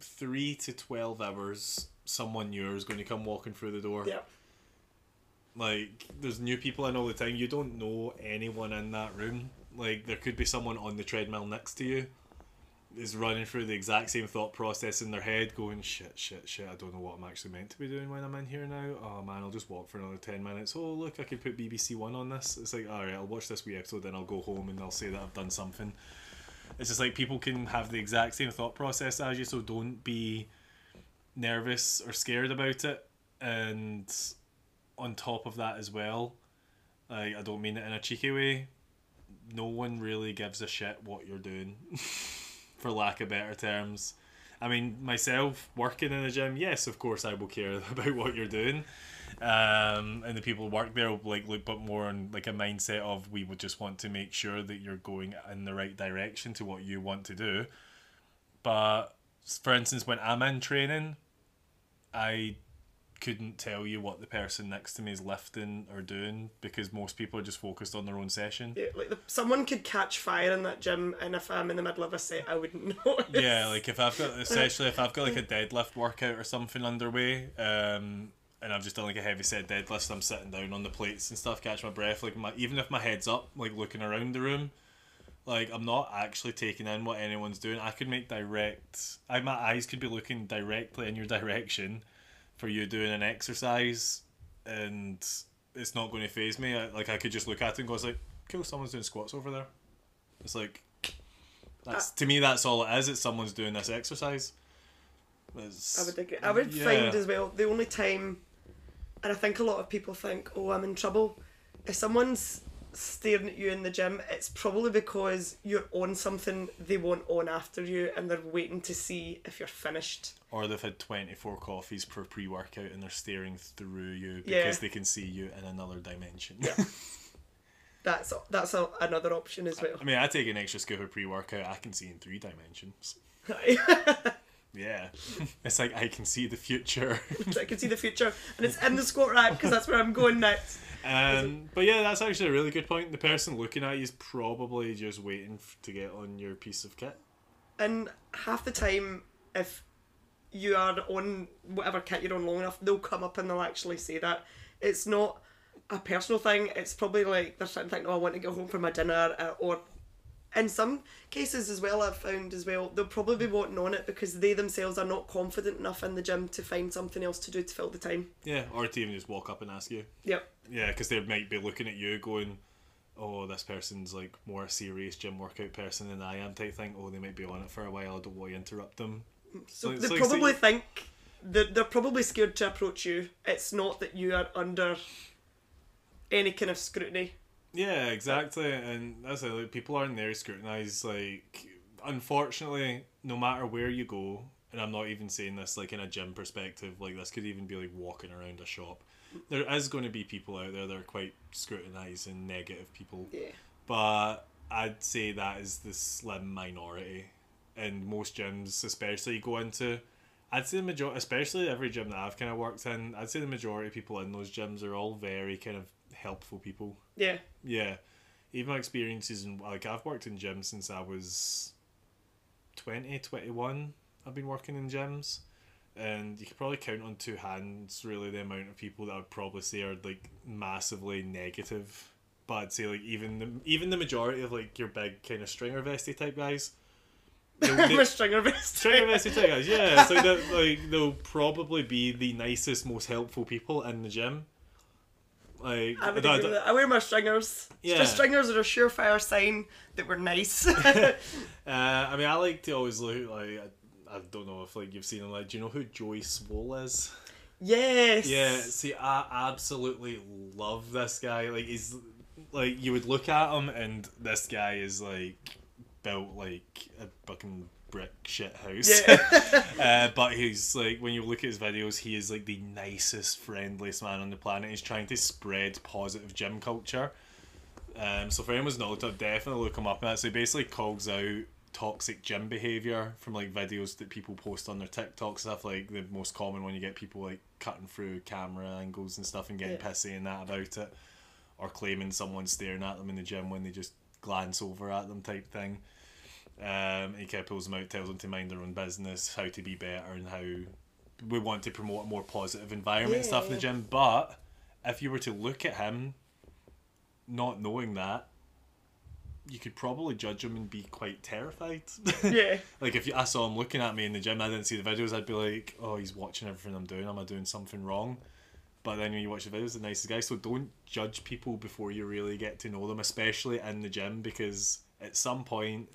three to twelve hours, someone new is going to come walking through the door. Yeah. Like, there's new people in all the time. You don't know anyone in that room. Like, there could be someone on the treadmill next to you is running through the exact same thought process in their head, going, shit, shit, shit, I don't know what I'm actually meant to be doing when I'm in here now. Oh man, I'll just walk for another 10 minutes. Oh, look, I could put BBC One on this. It's like, alright, I'll watch this wee episode, then I'll go home and I'll say that I've done something. It's just like people can have the exact same thought process as you, so don't be nervous or scared about it. And on top of that as well, like, I don't mean it in a cheeky way, no one really gives a shit what you're doing, for lack of better terms. I mean, myself working in a gym, yes, of course, I will care about what you're doing. Um, and the people who work there will like look but more on like a mindset of we would just want to make sure that you're going in the right direction to what you want to do. But for instance, when I'm in training, I couldn't tell you what the person next to me is lifting or doing because most people are just focused on their own session. Yeah, like the, someone could catch fire in that gym, and if I'm in the middle of a set, I wouldn't know. Yeah, like if I've got, especially if I've got like a deadlift workout or something underway, um, and I've just done like a heavy set deadlift, I'm sitting down on the plates and stuff, catch my breath. Like my, even if my head's up, like looking around the room, like I'm not actually taking in what anyone's doing. I could make direct. I my eyes could be looking directly in your direction, for you doing an exercise, and it's not going to faze me. I, like I could just look at it and go, "It's like cool, someone's doing squats over there." It's like that's uh, to me. That's all it is. It's someone's doing this exercise. It's, I would agree. I would yeah. find as well the only time, and I think a lot of people think, "Oh, I'm in trouble." If someone's staring at you in the gym, it's probably because you're on something they want on after you, and they're waiting to see if you're finished. or they've had 24 coffees per pre-workout and they're staring through you because Yeah. they can see you in another dimension. Yeah. that's that's a, another option as well. I mean, I take an extra scoop of pre-workout, I can see in three dimensions. Yeah. it's like I can see the future. I can see the future, and it's in the squat rack because that's where I'm going next. Um, but yeah, that's actually a really good point. The person looking at you is probably just waiting f- to get on your piece of kit. And half the time, if you are on whatever kit you're on long enough, they'll come up and they'll actually say that. It's not a personal thing. It's probably like they're sitting thinking, "Oh, I want to get home for my dinner," uh, or in some cases as well, I've found as well, they'll probably be wanting on it because they themselves are not confident enough in the gym to find something else to do to fill the time. Yeah, or to even just walk up and ask you. Yep. Yeah, because they might be looking at you going, oh, this person's like more a serious gym workout person than I am type thing. Oh, they might be on it for a while. I don't want to interrupt them. So it's they like probably think that they're probably scared to approach you. It's not that you are under any kind of scrutiny. Yeah, exactly, and that's it. Like, people aren't there scrutinized. Like, unfortunately, no matter where you go, and I'm not even saying this like in a gym perspective. Like this could even be like walking around a shop. There is going to be people out there that are quite scrutinized and negative people. Yeah. but I'd say that is the slim minority. In most gyms, especially you go into, I'd say the majority, especially every gym that I've kind of worked in, I'd say the majority of people in those gyms are all very kind of helpful people. Yeah. Yeah, even my experiences in like I've worked in gyms since I was 20, 21. I've been working in gyms, and you could probably count on two hands really the amount of people that I would probably say are like massively negative. But I'd say like even the even the majority of like your big kind of stringer vesty type guys. they- stringer vest. Stringer vesty type guys, yeah. So like, they'll- like they'll probably be the nicest, most helpful people in the gym. Like I would I- agree with that. I wear my stringers. Yeah. The stringers are a surefire sign that we're nice. Uh, I mean, I like to always look like I, I don't know if like you've seen him. Like, do you know who Joey Swoll is? yes. Yeah. See, I absolutely love this guy. Like, he's like you would look at him, and this guy is like built like a fucking brick shit house. Yeah. uh, but he's like, when you look at his videos, he is like the nicest, friendliest man on the planet. He's trying to spread positive gym culture. Um, so for anyone who's not looked definitely look him up. And that. So he basically calls out toxic gym behavior from like videos that people post on their TikTok stuff. Like the most common one, you get people like cutting through camera angles and stuff and getting Yeah. pissy and that about it, or claiming someone's staring at them in the gym when they just glance over at them type thing. Um, he kind of pulls them out, tells them to mind their own business, how to be better, and how we want to promote a more positive environment and stuff in the Yeah. gym. But if you were to look at him, not knowing that, you could probably judge him and be quite terrified. yeah. like if you, I saw him looking at me in the gym, and I didn't see the videos, I'd be like, "Oh, he's watching everything I'm doing. Am I doing something wrong?" But then when you watch the videos, the nicest guy. So don't judge people before you really get to know them, especially in the gym, because at some point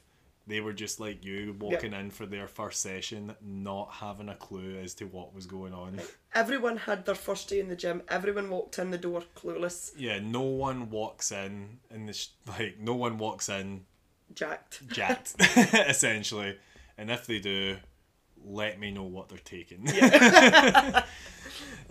they were just like you, walking in for their first session, not having a clue as to what was going on. Everyone had their first day in the gym. Everyone walked in the door clueless, Yeah, no one walks in in the sh- like no one walks in jacked. jacked essentially, and if they do, let me know what they're taking.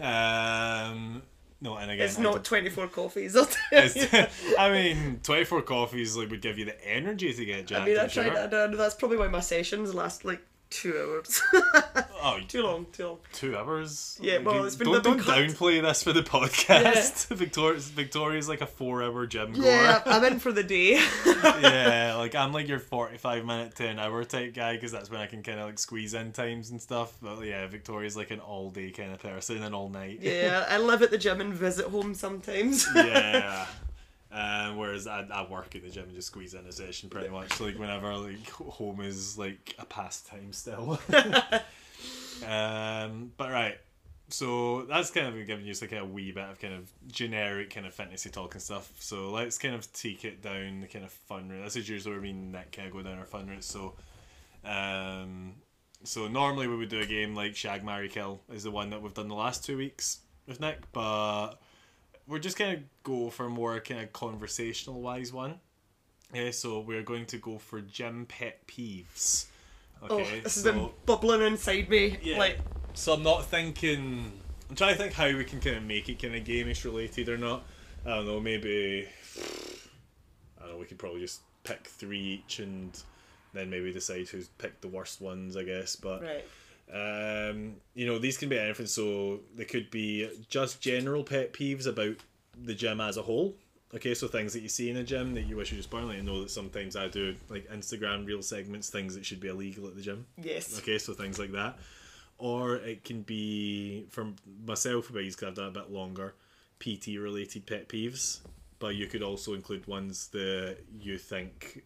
um, no, and again, It's not 24 coffees. I'll tell you. I mean, twenty four coffees like would give you the energy to get jacked. I mean, I tried. sure. I know that's probably why my sessions last like two hours. Oh, too long. Too long. two hours. Yeah, well, it's been- don't, don't downplay this for the podcast. Victoria's Victoria's like a four hour gym goer. Yeah, I'm in for the day. yeah, like I'm like your 45 minute to an hour type guy because that's when I can kind of like squeeze in times and stuff. But yeah, Victoria's like an all day kind of person and all night. yeah, I live at the gym and visit home sometimes. yeah. Um, whereas I, I work at the gym and just squeeze in a session pretty much like whenever like home is like a pastime still. um, but right, so that's kind of giving you just like a wee bit of kind of generic kind of fantasy talk and stuff. So let's kind of take it down the kind of fun route. This is usually where me and Nick kind of go down our fun route. So, um, so normally we would do a game like Shag Marry Kill is the one that we've done the last two weeks with Nick, but we're just gonna go for a more kind of conversational wise one. Yeah, so we're going to go for gym pet peeves. oh, Okay, this has been bubbling inside me. Yeah. Like, so I'm not thinking. I'm trying to think how we can kind of make it kind of gameish related or not. I don't know. Maybe I don't know. We could probably just pick three each and then maybe decide who's picked the worst ones. I guess, but right. Um, you know, these can be anything. So they could be just general pet peeves about the gym as a whole. Okay, so things that you see in a gym that you wish you just spoiling. I know that sometimes I do like Instagram reel segments, things that should be illegal at the gym. Yes. Okay, so things like that. Or it can be, from myself, but because I've done it a bit longer, PT related pet peeves. But you could also include ones that you think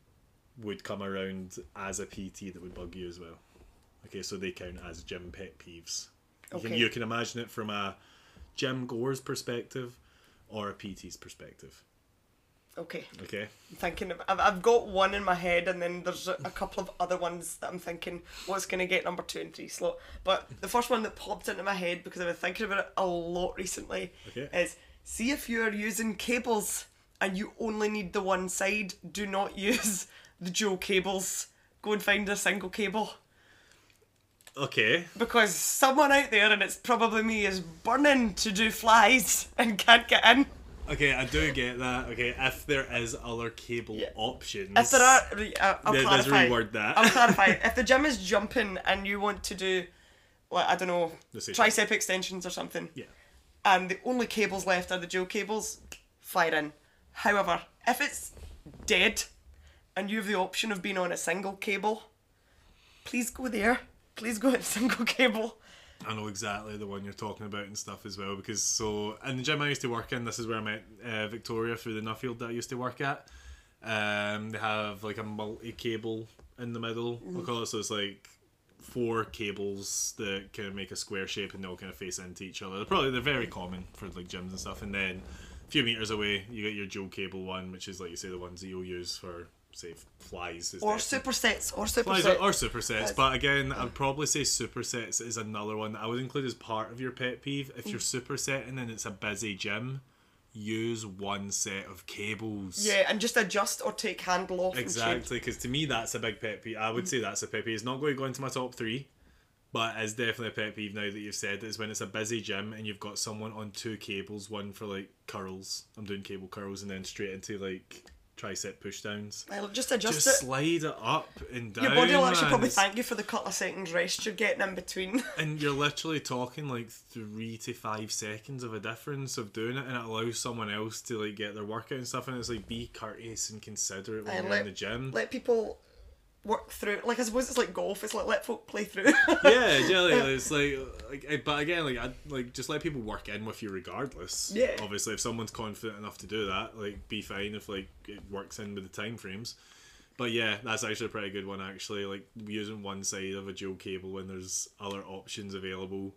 would come around as a PT that would bug you as well. Okay, so they count as gym pet peeves. You, can, you can imagine it from a gym goer's perspective or a PT's perspective. Okay. Okay? I'm thinking. Of, I've, I've got one in my head, and then there's a, a couple of other ones that I'm thinking what's going to get number two and three slot. But the first one that popped into my head because I've been thinking about it a lot recently Okay. is see if you are using cables and you only need the one side. Do not use the dual cables. Go and find a single cable Okay. because someone out there, and it's probably me, is burning to do flies and can't get in. Okay, I do get that. Okay, if there is other cable Yeah. options. If there are, uh, I'll Yeah, clarify. reword that. I'll clarify. If the gym is jumping and you want to do, like I don't know, tricep extensions or something, Yeah. and the only cables left are the dual cables, fire in. However, if it's dead, and you have the option of being on a single cable, please go there. Please go at single cable. I know exactly the one you're talking about and stuff as well because so in the gym I used to work in, this is where I met uh, Victoria through the Nuffield that I used to work at. Um, they have like a multi cable in the middle. We'll call it so it's like four cables that kind of make a square shape and they all kind of face into each other. They're probably they're very common for like gyms and stuff. And then a few meters away you get your dual cable one, which is like you say the ones that you'll use for say flies. is Or definitely- supersets. Or supersets. or, or supersets, but again, I'd probably say supersets is another one that I would include as part of your pet peeve. If you're mm. supersetting and it's a busy gym, use one set of cables. Yeah, and just adjust or take handle off. Exactly, because to me that's a big pet peeve. I would mm. say that's a pet peeve. It's not going to go into my top three, but it's definitely a pet peeve now that you've said it. Is when it's a busy gym and you've got someone on two cables, one for like curls. I'm doing cable curls, and then straight into like tricep push downs. I'll just adjust Just it. slide it up and down. Your body will actually probably thank you for the couple of seconds rest you're getting in between. And you're literally talking like three to five seconds of a difference of doing it, and it allows someone else to like get their workout and stuff. And it's like be courteous and considerate when And you're let- in the gym. Let people work through. Like I suppose it's like golf. It's like let folk play through. yeah, generally, it's like, like, but again, like, I like just let people work in with you regardless. Yeah. Obviously, if someone's confident enough to do that, like, be fine if like it works in with the time frames. But yeah, that's actually a pretty good one. Actually, like using one side of a dual cable when there's other options available.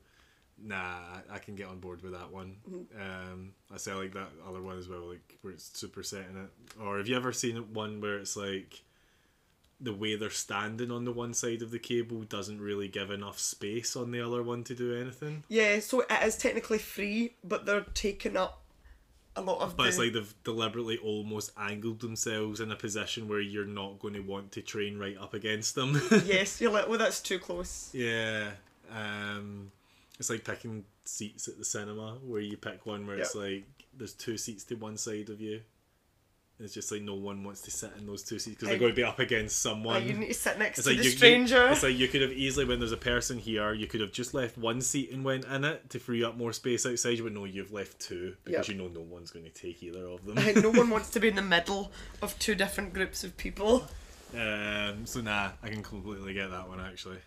Nah, I can get on board with that one. Um, I say I like that other one as well, like where it's super setting it. Or have you ever seen one where it's like the way they're standing on the one side of the cable doesn't really give enough space on the other one to do anything. yeah, so it is technically free, but they're taking up a lot of. But the, it's like they've deliberately almost angled themselves in a position where you're not going to want to train right up against them. yes, you're like, well, that's too close. yeah. Um, it's like picking seats at the cinema where you pick one where it's like there's two seats to one side of you. It's just like no one wants to sit in those two seats because they're going to be up against someone. Like, you need to sit next It's to like the you, you- stranger. it's like you could have easily, when there's a person here, you could have just left one seat and went in it to free up more space outside. You, but no, you've left two because Yep. you know no one's going to take either of them. No one wants to be in the middle of two different groups of people. um, so nah, I can completely get that one actually.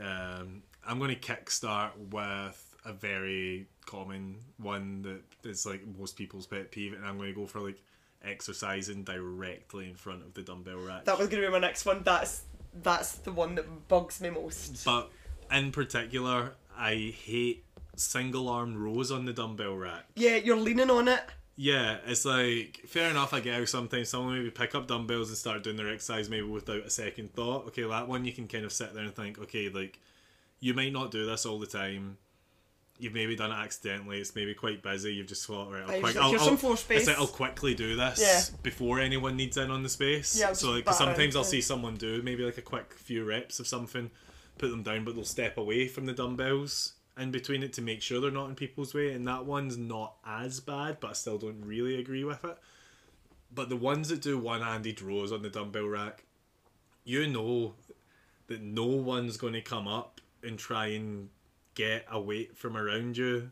Um, I'm going to kickstart with a very common one that is like most people's pet peeve, and I'm going to go for like exercising directly in front of the dumbbell rack. That was gonna be my next one. That's that's the one that bugs me most. But in particular, I hate single arm rows on the dumbbell rack. Yeah, you're leaning on it. Yeah, it's like fair enough. I get how sometimes someone maybe pick up dumbbells and start doing their exercise maybe without a second thought. Okay, that one you can kind of sit there and think, okay, like you might not do this all the time. You've maybe done it accidentally. It's maybe quite busy. You've just thought, right, I'll, quick, I'll, I'll-. Like I'll quickly do this Yeah. before anyone needs in on the space. Yeah, so like sometimes I'll see someone do maybe like a quick few reps of something, put them down, but they'll step away from the dumbbells in between it to make sure they're not in people's way. And that one's not as bad, but I still don't really agree with it. But the ones that do one-handed rows on the dumbbell rack, you know that no one's going to come up and try and get a weight from around you.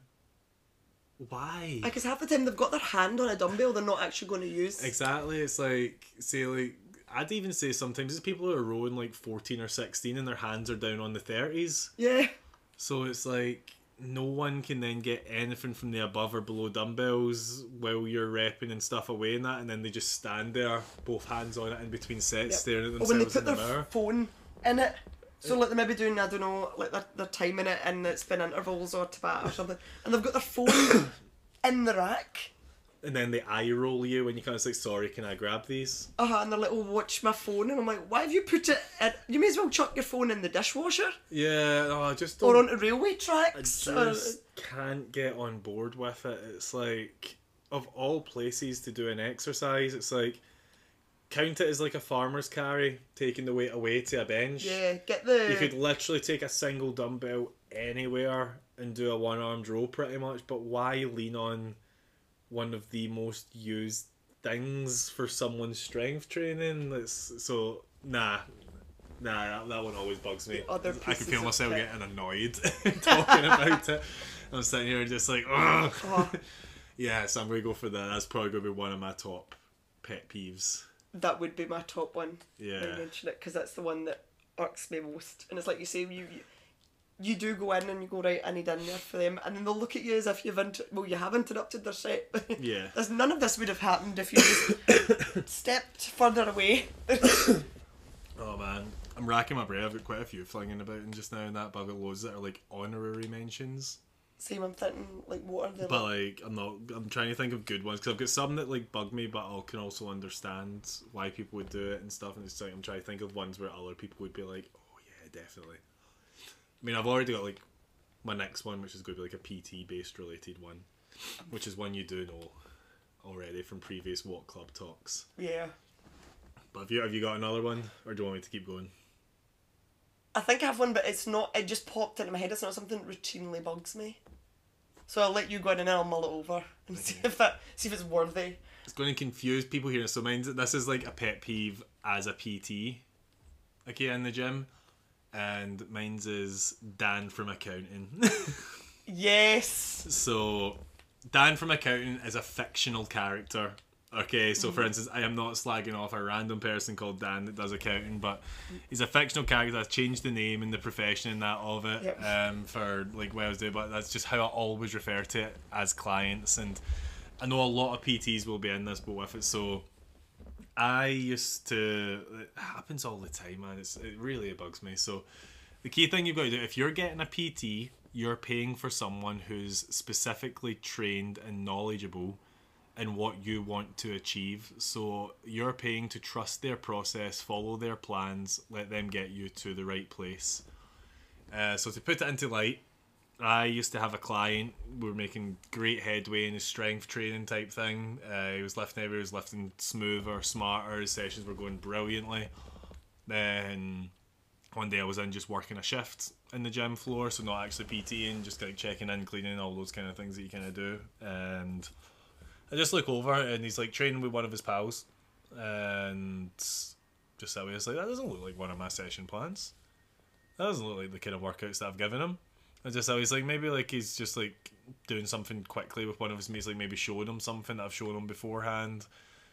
Why? Because half the time they've got their hand on a dumbbell they're not actually going to use. Exactly. It's like say like I'd even say sometimes it's people who are rowing like fourteen or sixteen and their hands are down on the thirties. Yeah. So it's like no one can then get anything from the above or below dumbbells while you're repping and stuff away and that and then they just stand there, both hands on it in between sets, Yep. staring at Or when they themselves put in the their mirror. phone in it. So like they're maybe doing I don't know like they're, they're timing it and it's been intervals or Tabata or something, and they've got their phone in the rack. And then they eye roll you when you kind of say, Sorry, can I grab these? Uh huh. And they're like, "Oh, watch my phone," and I'm like, "Why have you put it? In? You may as well chuck your phone in the dishwasher Yeah, oh, I just or onto railway I tracks." or- just can't get on board with it. It's like of all places to do an exercise, it's like count it as like a farmer's carry, taking the weight away to a bench. yeah, get the. You could literally take a single dumbbell anywhere and do a one armed row pretty much, but why lean on one of the most used things for someone's strength training? That's so nah. Nah, that, that one always bugs me. I can feel myself kit. getting annoyed talking about it. I'm sitting here just like, Ugh. Oh, yeah. So I'm gonna go for that. That's probably gonna be one of my top pet peeves. That would be my top one. Yeah. mention it because that's the one that irks me most. And it's like you say, you, you you do go in and you go right, I need in there for them, and then they'll look at you as if you've inter- well, you have interrupted their set. Yeah. There's none of this would have happened if you just stepped further away. Oh man, I'm racking my brain. I've got quite a few flinging about and just now and that, but I've got loads that are like honorary mentions. Same, I'm thinking like what are the But like, I'm not. I'm trying to think of good ones because I've got some that like bug me, but I can also understand why people would do it and stuff. And it's like I'm trying to think of ones where other people would be like, "Oh yeah, definitely." I mean, I've already got like my next one, which is going to be like a PT based related one, which is one you do know. already from previous What Club talks. Yeah. But have you have you got another one, or do you want me to keep going? I think I have one, but it's not. It just popped into my head. It's not something that routinely bugs me. So I'll let you go in and I'll mull it over and see if that see if it's worthy. It's going to confuse people here. So mine's this is like a pet peeve as a PT, okay, in the gym, and mine's is Dan from accounting. Yes. so Dan from accounting is a fictional character. Okay, so for instance, I am not slagging off a random person called Dan that does accounting, but he's a fictional character. I've changed the name and the profession and that of it Yep. um, for like Wednesday, but that's just how I always refer to it as clients. And I know a lot of PTs will be in this, but with it, so I used to. It happens all the time, man. It's it really bugs me. So the key thing you've got to do if you're getting a PT, you're paying for someone who's specifically trained and knowledgeable in what you want to achieve. So you're paying to trust their process, follow their plans, let them get you to the right place. Uh, so to put it into light, I used to have a client. We were making great headway in his strength training type thing. Uh, he was lifting heavy, he was lifting smoother, smarter. His sessions were going brilliantly. Then one day I was in just working a shift in the gym floor, so not actually PTing, just like checking in, cleaning, all those kind of things that you kind of do. And I just look over and he's like training with one of his pals, and just that way, it's like that doesn't look like one of my session plans. That doesn't look like the kind of workouts that I've given him. I just always like maybe like he's just like doing something quickly with one of his mates, like maybe showing him something that I've shown him beforehand.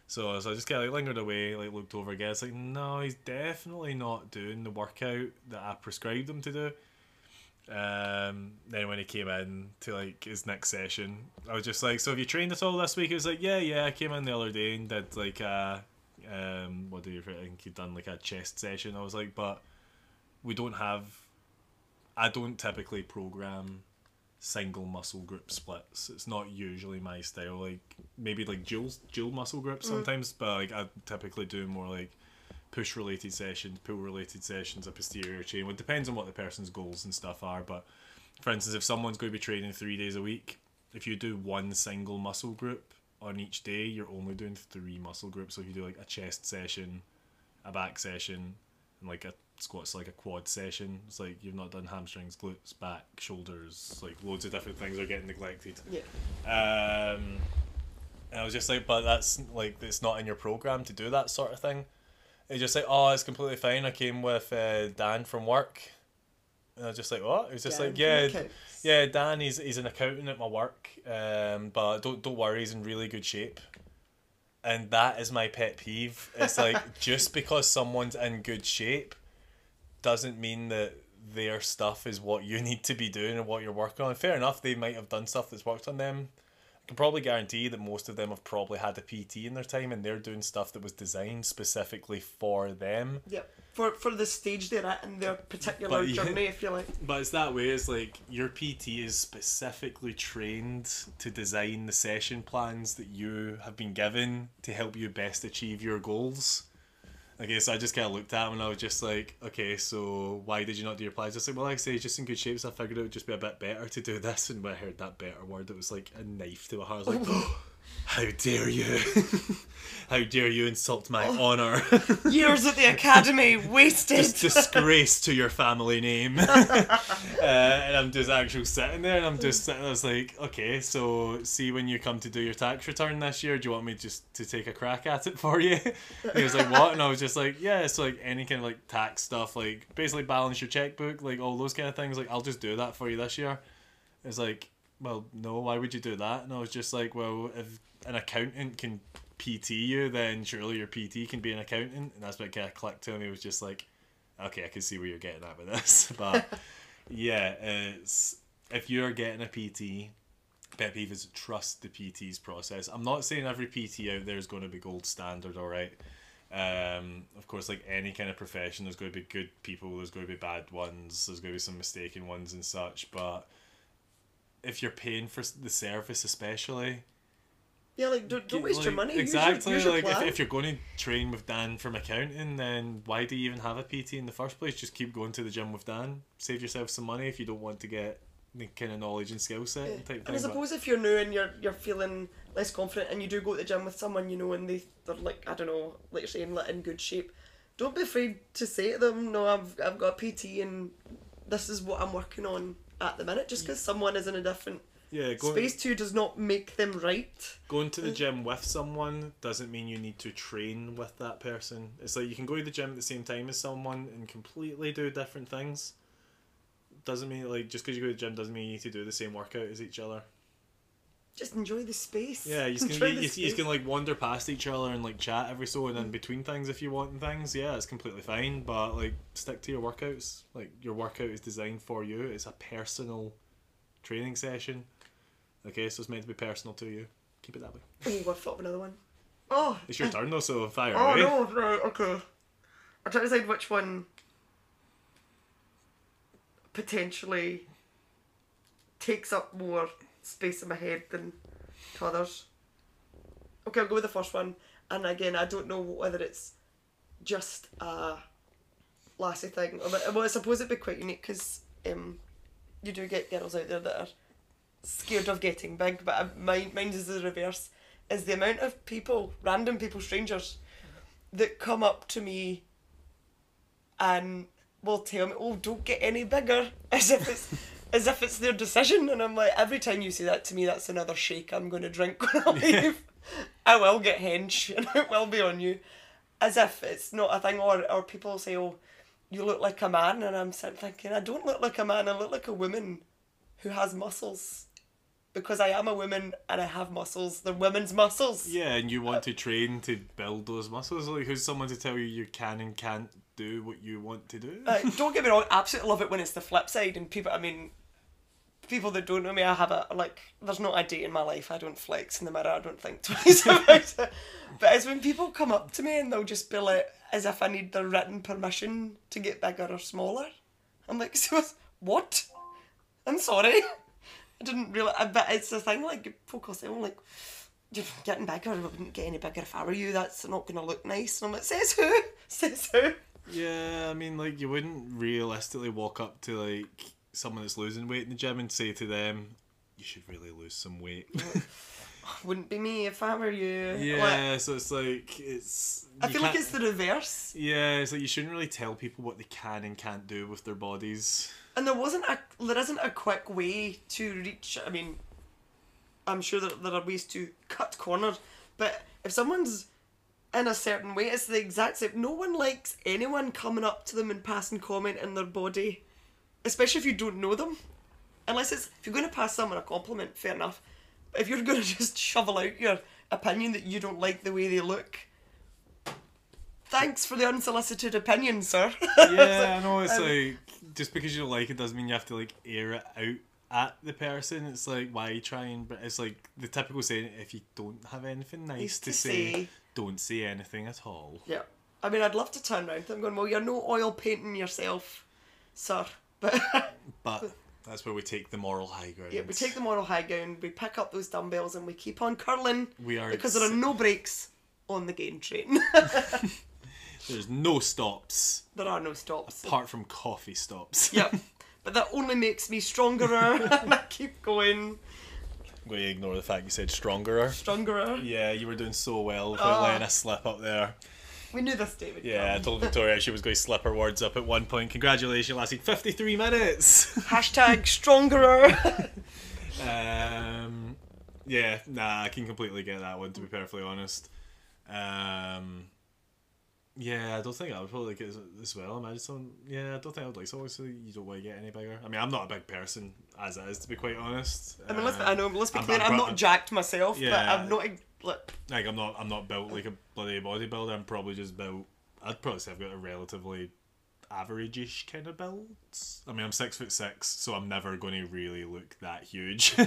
So, so I just kind of like lingered away, like looked over again. It's like no, he's definitely not doing the workout that I prescribed him to do. Um, then when he came in to like his next session, I was just like, "So have you trained at all this week?" He was like, "Yeah, yeah, I came in the other day and did like a, um, what do you think? He'd done like a chest session." I was like, "But we don't have, I don't typically program single muscle group splits. It's not usually my style. Like maybe like dual dual muscle groups sometimes, but like I typically do more like." Push related sessions, pull related sessions, a posterior chain. Well, it depends on what the person's goals and stuff are. But for instance, if someone's going to be training three days a week, if you do one single muscle group on each day, you're only doing three muscle groups. So if you do like a chest session, a back session, and like a squats like a quad session, it's like you've not done hamstrings, glutes, back, shoulders, like loads of different things are getting neglected. Yeah. Um, and I was just like, but that's like it's not in your program to do that sort of thing. It's just like, oh, it's completely fine. I came with uh, Dan from work, and I was just like, what? It was just Dan like, yeah, yeah, Dan. He's he's an accountant at my work, um, but don't don't worry, he's in really good shape. And that is my pet peeve. It's like just because someone's in good shape doesn't mean that their stuff is what you need to be doing and what you're working on. Fair enough, they might have done stuff that's worked on them. I can probably guarantee that most of them have probably had a PT in their time and they're doing stuff that was designed specifically for them. Yep. For for the stage they're at in their particular But yeah. journey, if you like. But it's that way, it's like your PT is specifically trained to design the session plans that you have been given to help you best achieve your goals. Okay, so I just kind of looked at him and I was just like, okay, so why did you not do your plans? Just like, well, like I say, he's just in good shape, so I figured it would just be a bit better to do this. And when I heard that better word, it was like a knife to my heart. I was like, how dare you? how dare you insult my honour? Years at the academy wasted. Dis- disgrace to your family name. uh, and I'm just actually sitting there and I'm just sitting I was like, okay, so see when you come to do your tax return this year, do you want me just to take a crack at it for you? And he was like, what? And I was just like, yeah, it's like any kind of like tax stuff, like basically balance your checkbook, like all those kind of things. Like, I'll just do that for you this year. It's like, well, no, why would you do that? And I was just like, well, if an accountant can PT you, then surely your PT can be an accountant. And that's what kind of clicked to me. It was just like, okay, I can see where you're getting at with this. But yeah, it's if you're getting a PT, pet peeve is trust the PT's process. I'm not saying every PT out there is going to be gold standard, all right. Um, of course, like any kind of profession, there's going to be good people, there's going to be bad ones, there's going to be some mistaken ones and such. But if you're paying for the service, especially, yeah, like don't, don't waste your like, money. Use Exactly. your, use your like if, if you're going to train with Dan from accounting, then why do you even have a PT in the first place? Just keep going to the gym with Dan. Save yourself some money if you don't want to get the kind of knowledge and skill set Yeah. type And I thing. but- suppose if you're new and you're you're feeling less confident and you do go to the gym with someone you know and they they're like I don't know like you're saying like in good shape, don't be afraid to say to them no I've I've got a PT and this is what I'm working on at the minute. Just mm. because someone is in a different yeah, going, space 2 does not make them right. going to the uh, gym with someone doesn't mean you need to train with that person. It's like you can go to the gym at the same time as someone and completely do different things. Doesn't mean like just because you go to the gym doesn't mean you need to do the same workout as each other. Just enjoy the space. Yeah, you can you, you, you can like wander past each other and like chat every so and then mm. between things if you want and things. Yeah, it's completely fine. But like stick to your workouts. Like your workout is designed for you. It's a personal training session. Okay, so it's meant to be personal to you. Keep it that way. Oh, I've thought of another one. Oh, It's your turn though, so fire Oh away. no, right, okay. I'm trying to decide which one potentially takes up more space in my head than to others. Okay, I'll go with the first one. And again, I don't know whether it's just a lassie thing. Or, well, I suppose it'd be quite unique because um, you do get girls out there that are scared of getting big, but uh, mine, mine is the reverse. Is the amount of people, random people, strangers, that come up to me and will tell me, "Oh, don't get any bigger," as if it's as if it's their decision, and I'm like, every time you say that to me, that's another shake I'm going to drink when I leave. I will get hench, and it will be on you, as if it's not a thing. Or or people say, "Oh, you look like a man," and I'm sitting thinking, I don't look like a man. I look like a woman who has muscles. Because I am a woman and I have muscles. They're women's muscles. Yeah, and you want to train to build those muscles. Like, who's someone to tell you you can and can't do what you want to do? Uh, don't get me wrong, absolutely love it when it's the flip side and people I mean people that don't know me, I have a like there's not a day in my life I don't flex in the mirror, I don't think twice about it. But it's when people come up to me and they'll just be like as if I need their written permission to get bigger or smaller. I'm like, so what? I'm sorry. I didn't really but it's the thing like say, oh like you're getting bigger, I wouldn't get any bigger if I were you, that's not gonna look nice. And I'm like, says who? Says who? Yeah, I mean, like you wouldn't realistically walk up to like someone that's losing weight in the gym and say to them, "You should really lose some weight." Wouldn't be me if I were you. Like, yeah, so it's like it's. I feel like it's the reverse. Yeah, it's like you shouldn't really tell people what they can and can't do with their bodies. And there wasn't a there isn't a quick way to reach I mean I'm sure that there are ways to cut corners, but if someone's in a certain way, it's the exact same. No one likes anyone coming up to them and passing comment in their body, especially if you don't know them. Unless it's if you're going to pass someone a compliment, fair enough. But if you're going to just shovel out your opinion that you don't like the way they look, thanks for the unsolicited opinion, sir. Yeah, I know. It's Um, like just because you don't like it doesn't mean you have to like air it out at the person. It's like why you try and but it's like the typical saying if you don't have anything nice Nice to, to say, say. don't say anything at all. Yeah. I mean, I'd love to turn around I'm going, well, you're no oil painting yourself, sir. But But that's where we take the moral high ground. yeah, we take the moral high ground, we pick up those dumbbells, and we keep on curling We are because there are no brakes on the gain train. There's no stops there are no stops. apart from coffee stops. Yep. But that only makes me stronger, and I keep going I'm going to ignore the fact you said stronger. stronger. Yeah, you were doing so well without Ah. letting us slip up there. We knew this day would Yeah, I told Victoria she was going to slip her words up at one point. Congratulations, you lasted 53 minutes. Hashtag stronger. Um, yeah, nah, I can completely get that one. To be perfectly honest, um, yeah, I don't think I would probably like it as, as well. Imagine someone, yeah, I don't think I would like someone so you don't want to get any bigger. I mean, I'm not a big person as it is, to be quite honest. I mean, let's, Um, I know, let's be I'm- clear, I'm I'm not jacked myself, but I'm not, like, like I'm not, I'm not built like a bloody bodybuilder. I'm probably just built. I'd probably say I've got a relatively average-ish kind of builds. I mean, I'm six foot six, so I'm never going to really look that huge.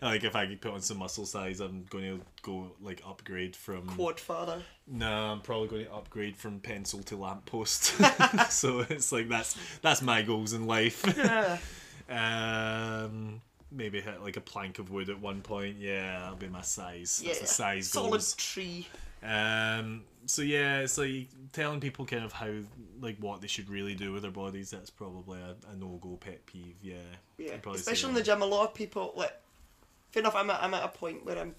Like if I could put on some muscle size, I'm going to go like upgrade from. quad father. No, I'm probably going to upgrade from pencil to lamppost. so it's like that's that's my goals in life. Yeah. um, maybe hit like a plank of wood at one point. Yeah, that'll be my size. Yeah. That's the size Solid goals. tree. Um, so yeah, it's like telling people kind of how like what they should really do with their bodies. That's probably a, a no go pet peeve. Yeah, Yeah, I'd probably say especially in the gym, a lot of people like. Fair enough. I'm at, I'm at a point where I'm,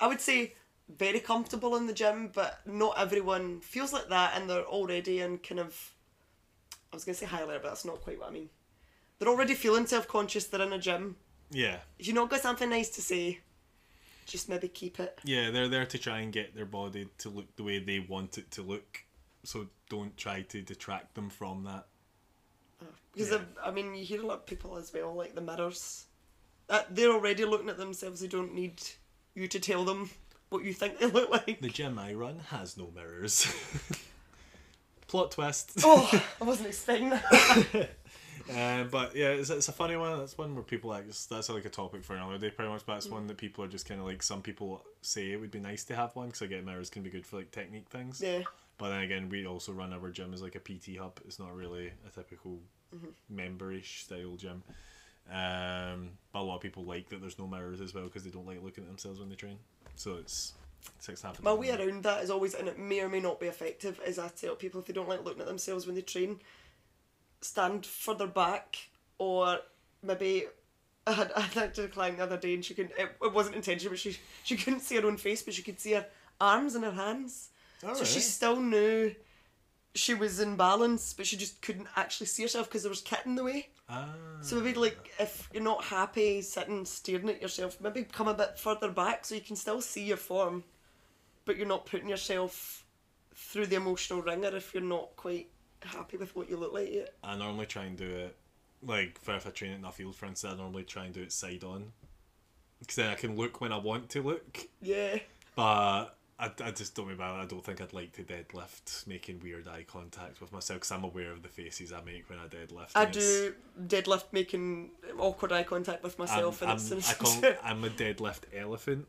I would say, very comfortable in the gym, but not everyone feels like that, and they're already in kind of. I was gonna say highlight, but that's not quite what I mean. They're already feeling self conscious. They're in a gym. Yeah, If you not got something nice to say, just maybe keep it. yeah, they're there to try and get their body to look the way they want it to look. So don't try to detract them from that. Because Yeah. I, I mean, you hear a lot of people as well, like the mirrors. Uh, they're already looking at themselves. They don't need you to tell them what you think they look like. The gym I run has no mirrors. Plot twist. oh, I wasn't expecting that. Uh, but yeah, it's, it's a funny one. That's one where people like that's like a topic for another day, pretty much. But it's one that people are just kind of like. Some people say it would be nice to have one because I get mirrors can be good for like technique things. Yeah. But then again, we also run our gym as like a PT hub. It's not really a typical memberish style gym. Um, but a lot of people like that there's no mirrors as well because they don't like looking at themselves when they train. So it's six half. My way around that is always, and it may or may not be effective, is I tell people if they don't like looking at themselves when they train, stand further back, or maybe I had I had a client the other day and she couldn't. It, it wasn't intentional, but she she couldn't see her own face, but she could see her arms and her hands. So she still knew she was in balance, but she just couldn't actually see herself because there was kit in the way. Ah, So maybe like if you're not happy sitting staring at yourself, maybe come a bit further back so you can still see your form, but you're not putting yourself through the emotional wringer if you're not quite happy with what you look like yet. I normally try and do it like for if I train in a field, for instance, I normally try and do it side on because then I can look when I want to look. Yeah. But I, I just don't about it. I don't think I'd like to deadlift making weird eye contact with myself because I'm aware of the faces I make when I deadlift. I do deadlift making awkward eye contact with myself I'm, and I'm, I call, I'm a deadlift elephant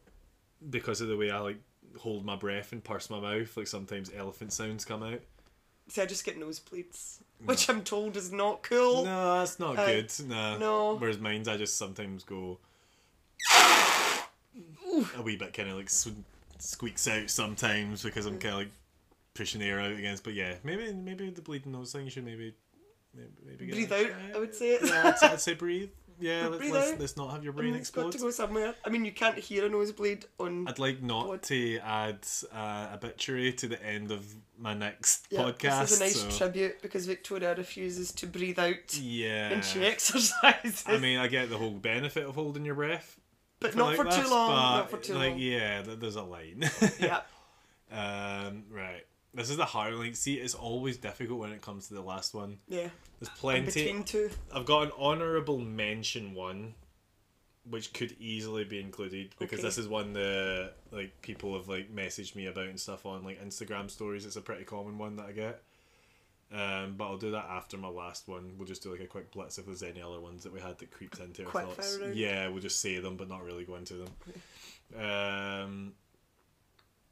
because of the way I like hold my breath and purse my mouth. Like sometimes elephant sounds come out. See I just get nosebleeds. Which I'm told is not cool. No, that's not Uh, good. No. no. Whereas mine's, I just sometimes go a wee bit kind of like sw- squeaks out sometimes because I'm kind of like pushing air out against. But yeah, maybe maybe the bleeding nose thing. You should maybe maybe, maybe get Breathe out, try. I would say it. Yeah, I'd, I'd say breathe. Yeah, let's, let's, let's not have your I brain mean, it's got explode. to go somewhere. I mean, you can't hear a nosebleed on. I'd like not What? to add uh, obituary to the end of my next Yeah, podcast. This is a nice so- tribute because Victoria refuses to breathe out yeah. And she exercises. I mean, I get the whole benefit of holding your breath, but for not like for this, too long. but, Not for too like, long. Yeah, there's a line. Yeah. um, right. This is the hard link. See, it's always difficult when it comes to the last one. Yeah. There's plenty. between two. I've got an honourable mention one, which could easily be included because Okay. this is one that like people have like messaged me about and stuff on like Instagram stories. It's a pretty common one that I get. Um, but I'll do that after my last one. We'll just do like a quick blitz if there's any other ones that we had that creeps into our Quick thoughts. Yeah, we'll just say them but not really go into them. Um,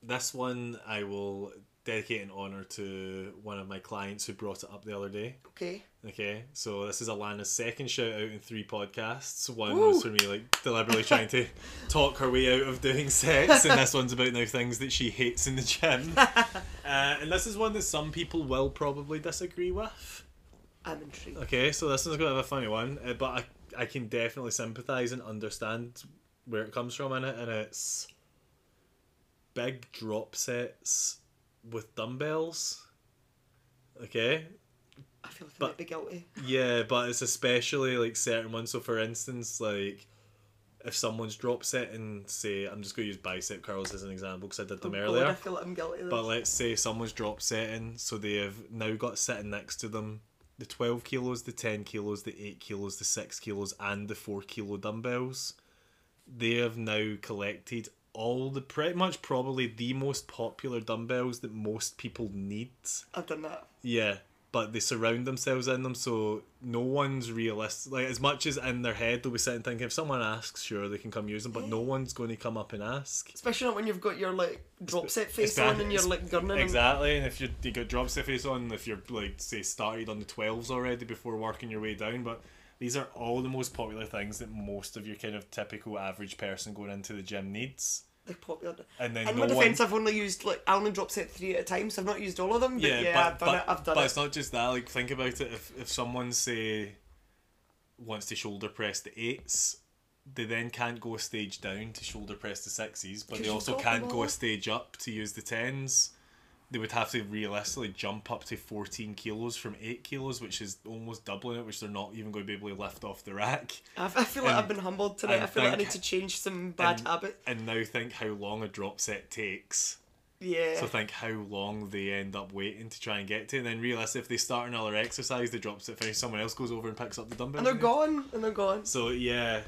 this one I will dedicate in honour to one of my clients who brought it up the other day. Okay. Okay, so this is Alana's second shout out in three podcasts. One Woo! was for me like deliberately trying to talk her way out of doing sex, and this one's about now things that she hates in the gym. uh, and this is one that some people will probably disagree with. I'm intrigued. Okay, so this one's going to have a funny one, uh, but I, I can definitely sympathise and understand where it comes from in it, and it's big drop sets with dumbbells. Okay, I feel like I But- might be guilty. yeah, but it's especially like certain ones. So, for instance, like if someone's drop setting, say, I'm just going to use bicep curls as an example because I did them Oh, earlier. God, I feel like I'm guilty. But this. let's say someone's drop setting, so they have now got sitting next to them the 12 kilos, the 10 kilos, the 8 kilos, the 6 kilos, and the 4 kilo dumbbells. They have now collected all the pretty much probably the most popular dumbbells that most people need. I've done that. Yeah, but they surround themselves in them, so no one's realistic. Like as much as in their head they'll be sitting thinking, if someone asks, sure they can come use them, but no one's going to come up and ask. Especially not when you've got your like drop set face on and you're like gurning. and- Exactly, and if you you got drop set face on, if you're like say started on the twelves already before working your way down, but these are all the most popular things that most of your kind of typical average person going into the gym needs. The popular. And then in no my defence, I've only used like I only drop set three at a time, so I've not used all of them. But yeah, but, I've done but, it. I've done but it. it's not just that. Like, think about it. If if someone say wants to shoulder press the eights, they then can't go a stage down to shoulder press the sixes, but they also can't go a stage up to use the tens. They would have to realistically jump up to fourteen kilos from eight kilos, which is almost doubling it, which they're not even going to be able to lift off the rack. I, I feel like I've been humbled tonight. I feel like I need to change some bad and, habits. And now think how long a drop set takes. Yeah. So think how long they end up waiting to try and get to, and then realise if they start another exercise, the drop set finish, someone else goes over and picks up the dumbbell. and they're gone. And they're gone. So yeah,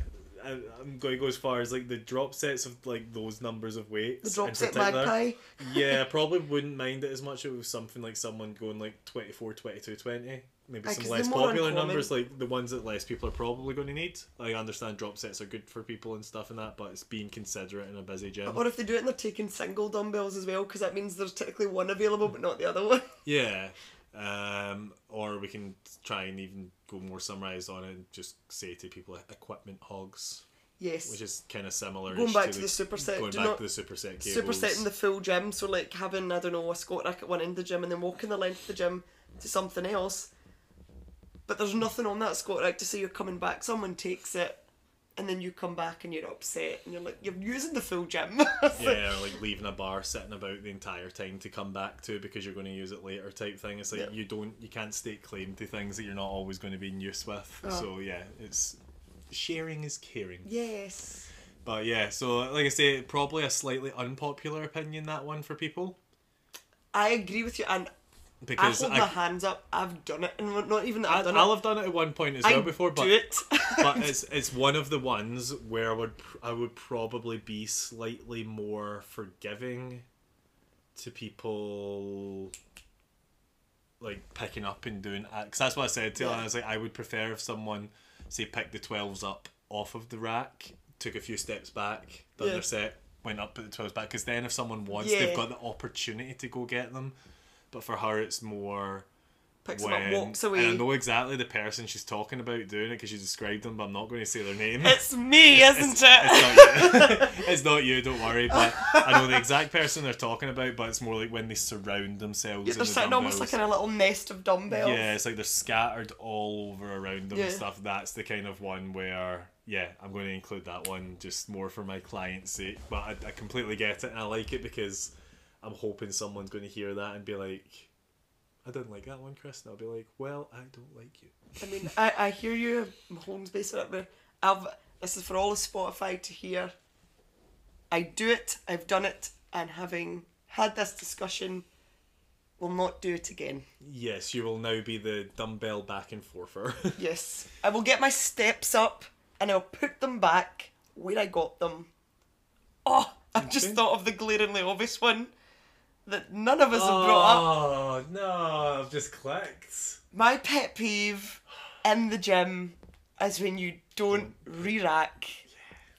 I, I'm going to go as far as like the drop sets of like those numbers of weights. The drop set magpie. yeah, I probably wouldn't mind it as much if it was something like someone going like 24, 22, 20. Maybe Aye, some 'cause less they're more popular uncommon. numbers, like the ones that less people are probably going to need. I understand drop sets are good for people and stuff and that, but it's being considerate in a busy gym. Or if they do it and they're taking single dumbbells as well, because that means there's technically one available but not the other one. Yeah. Um, or we can try and even go more summarised on it and just say to people equipment hogs, Yes. which is kind of similar. Going back to the superset, Going do back not- to the superset cables. Supersetting the full gym, so like having, I don't know, a squat rack at one end of the gym and then walking the length of the gym to something else. But there's nothing on that squat rack to say you're coming back. Someone takes it and then you come back and you're upset and you're like, you're using the full gym. Yeah, like leaving a bar sitting about the entire time to come back to because you're going to use it later type thing. It's like Yeah. you don't, you can't stake claim to things that you're not always going to be in use with. Oh. So yeah, it's sharing is caring. Yes. But yeah, so like I say, probably a slightly unpopular opinion that one for people I agree with you and because I hold I, my hands up. I've done it, and not even that I, I've done I'll it. have done it at one point as I well before, but do it. but it's it's one of the ones where I would I would probably be slightly more forgiving to people like picking up and doing because that's what I said to her. I was like I would prefer if someone say picked the twelves up off of the rack, took a few steps back, done Yeah. their set, went up, put the twelves back. Because then if someone wants, Yeah. they've got the opportunity to go get them. But for her, it's more Picks when up, walks and I know exactly the person she's talking about doing it because she described them, but I'm not going to say their name. It's me, isn't it's, it? It's not, you. it's not you, don't worry. But I know the exact person they're talking about, but it's more like when they surround themselves. Yeah, in they're the sitting almost like in a little nest of dumbbells. Yeah, it's like they're scattered all over around them Yeah. and stuff. That's the kind of one where, yeah, I'm going to include that one just more for my client's sake. But I, I completely get it and I like it because I'm hoping someone's going to hear that and be like, I didn't like that one, Chris. And I'll be like, well, I don't like you. I mean, I, I hear you, Holmes based it up there. I've, this is for all of Spotify to hear. I do it, I've done it, and having had this discussion, will not do it again. Yes, you will now be the dumbbell back and forther. Yes. I will get my steps up and I'll put them back where I got them. Oh, I've just thought of the glaringly obvious one that none of us have brought up. Oh no! I've just clicked. My pet peeve in the gym is when you don't re-rack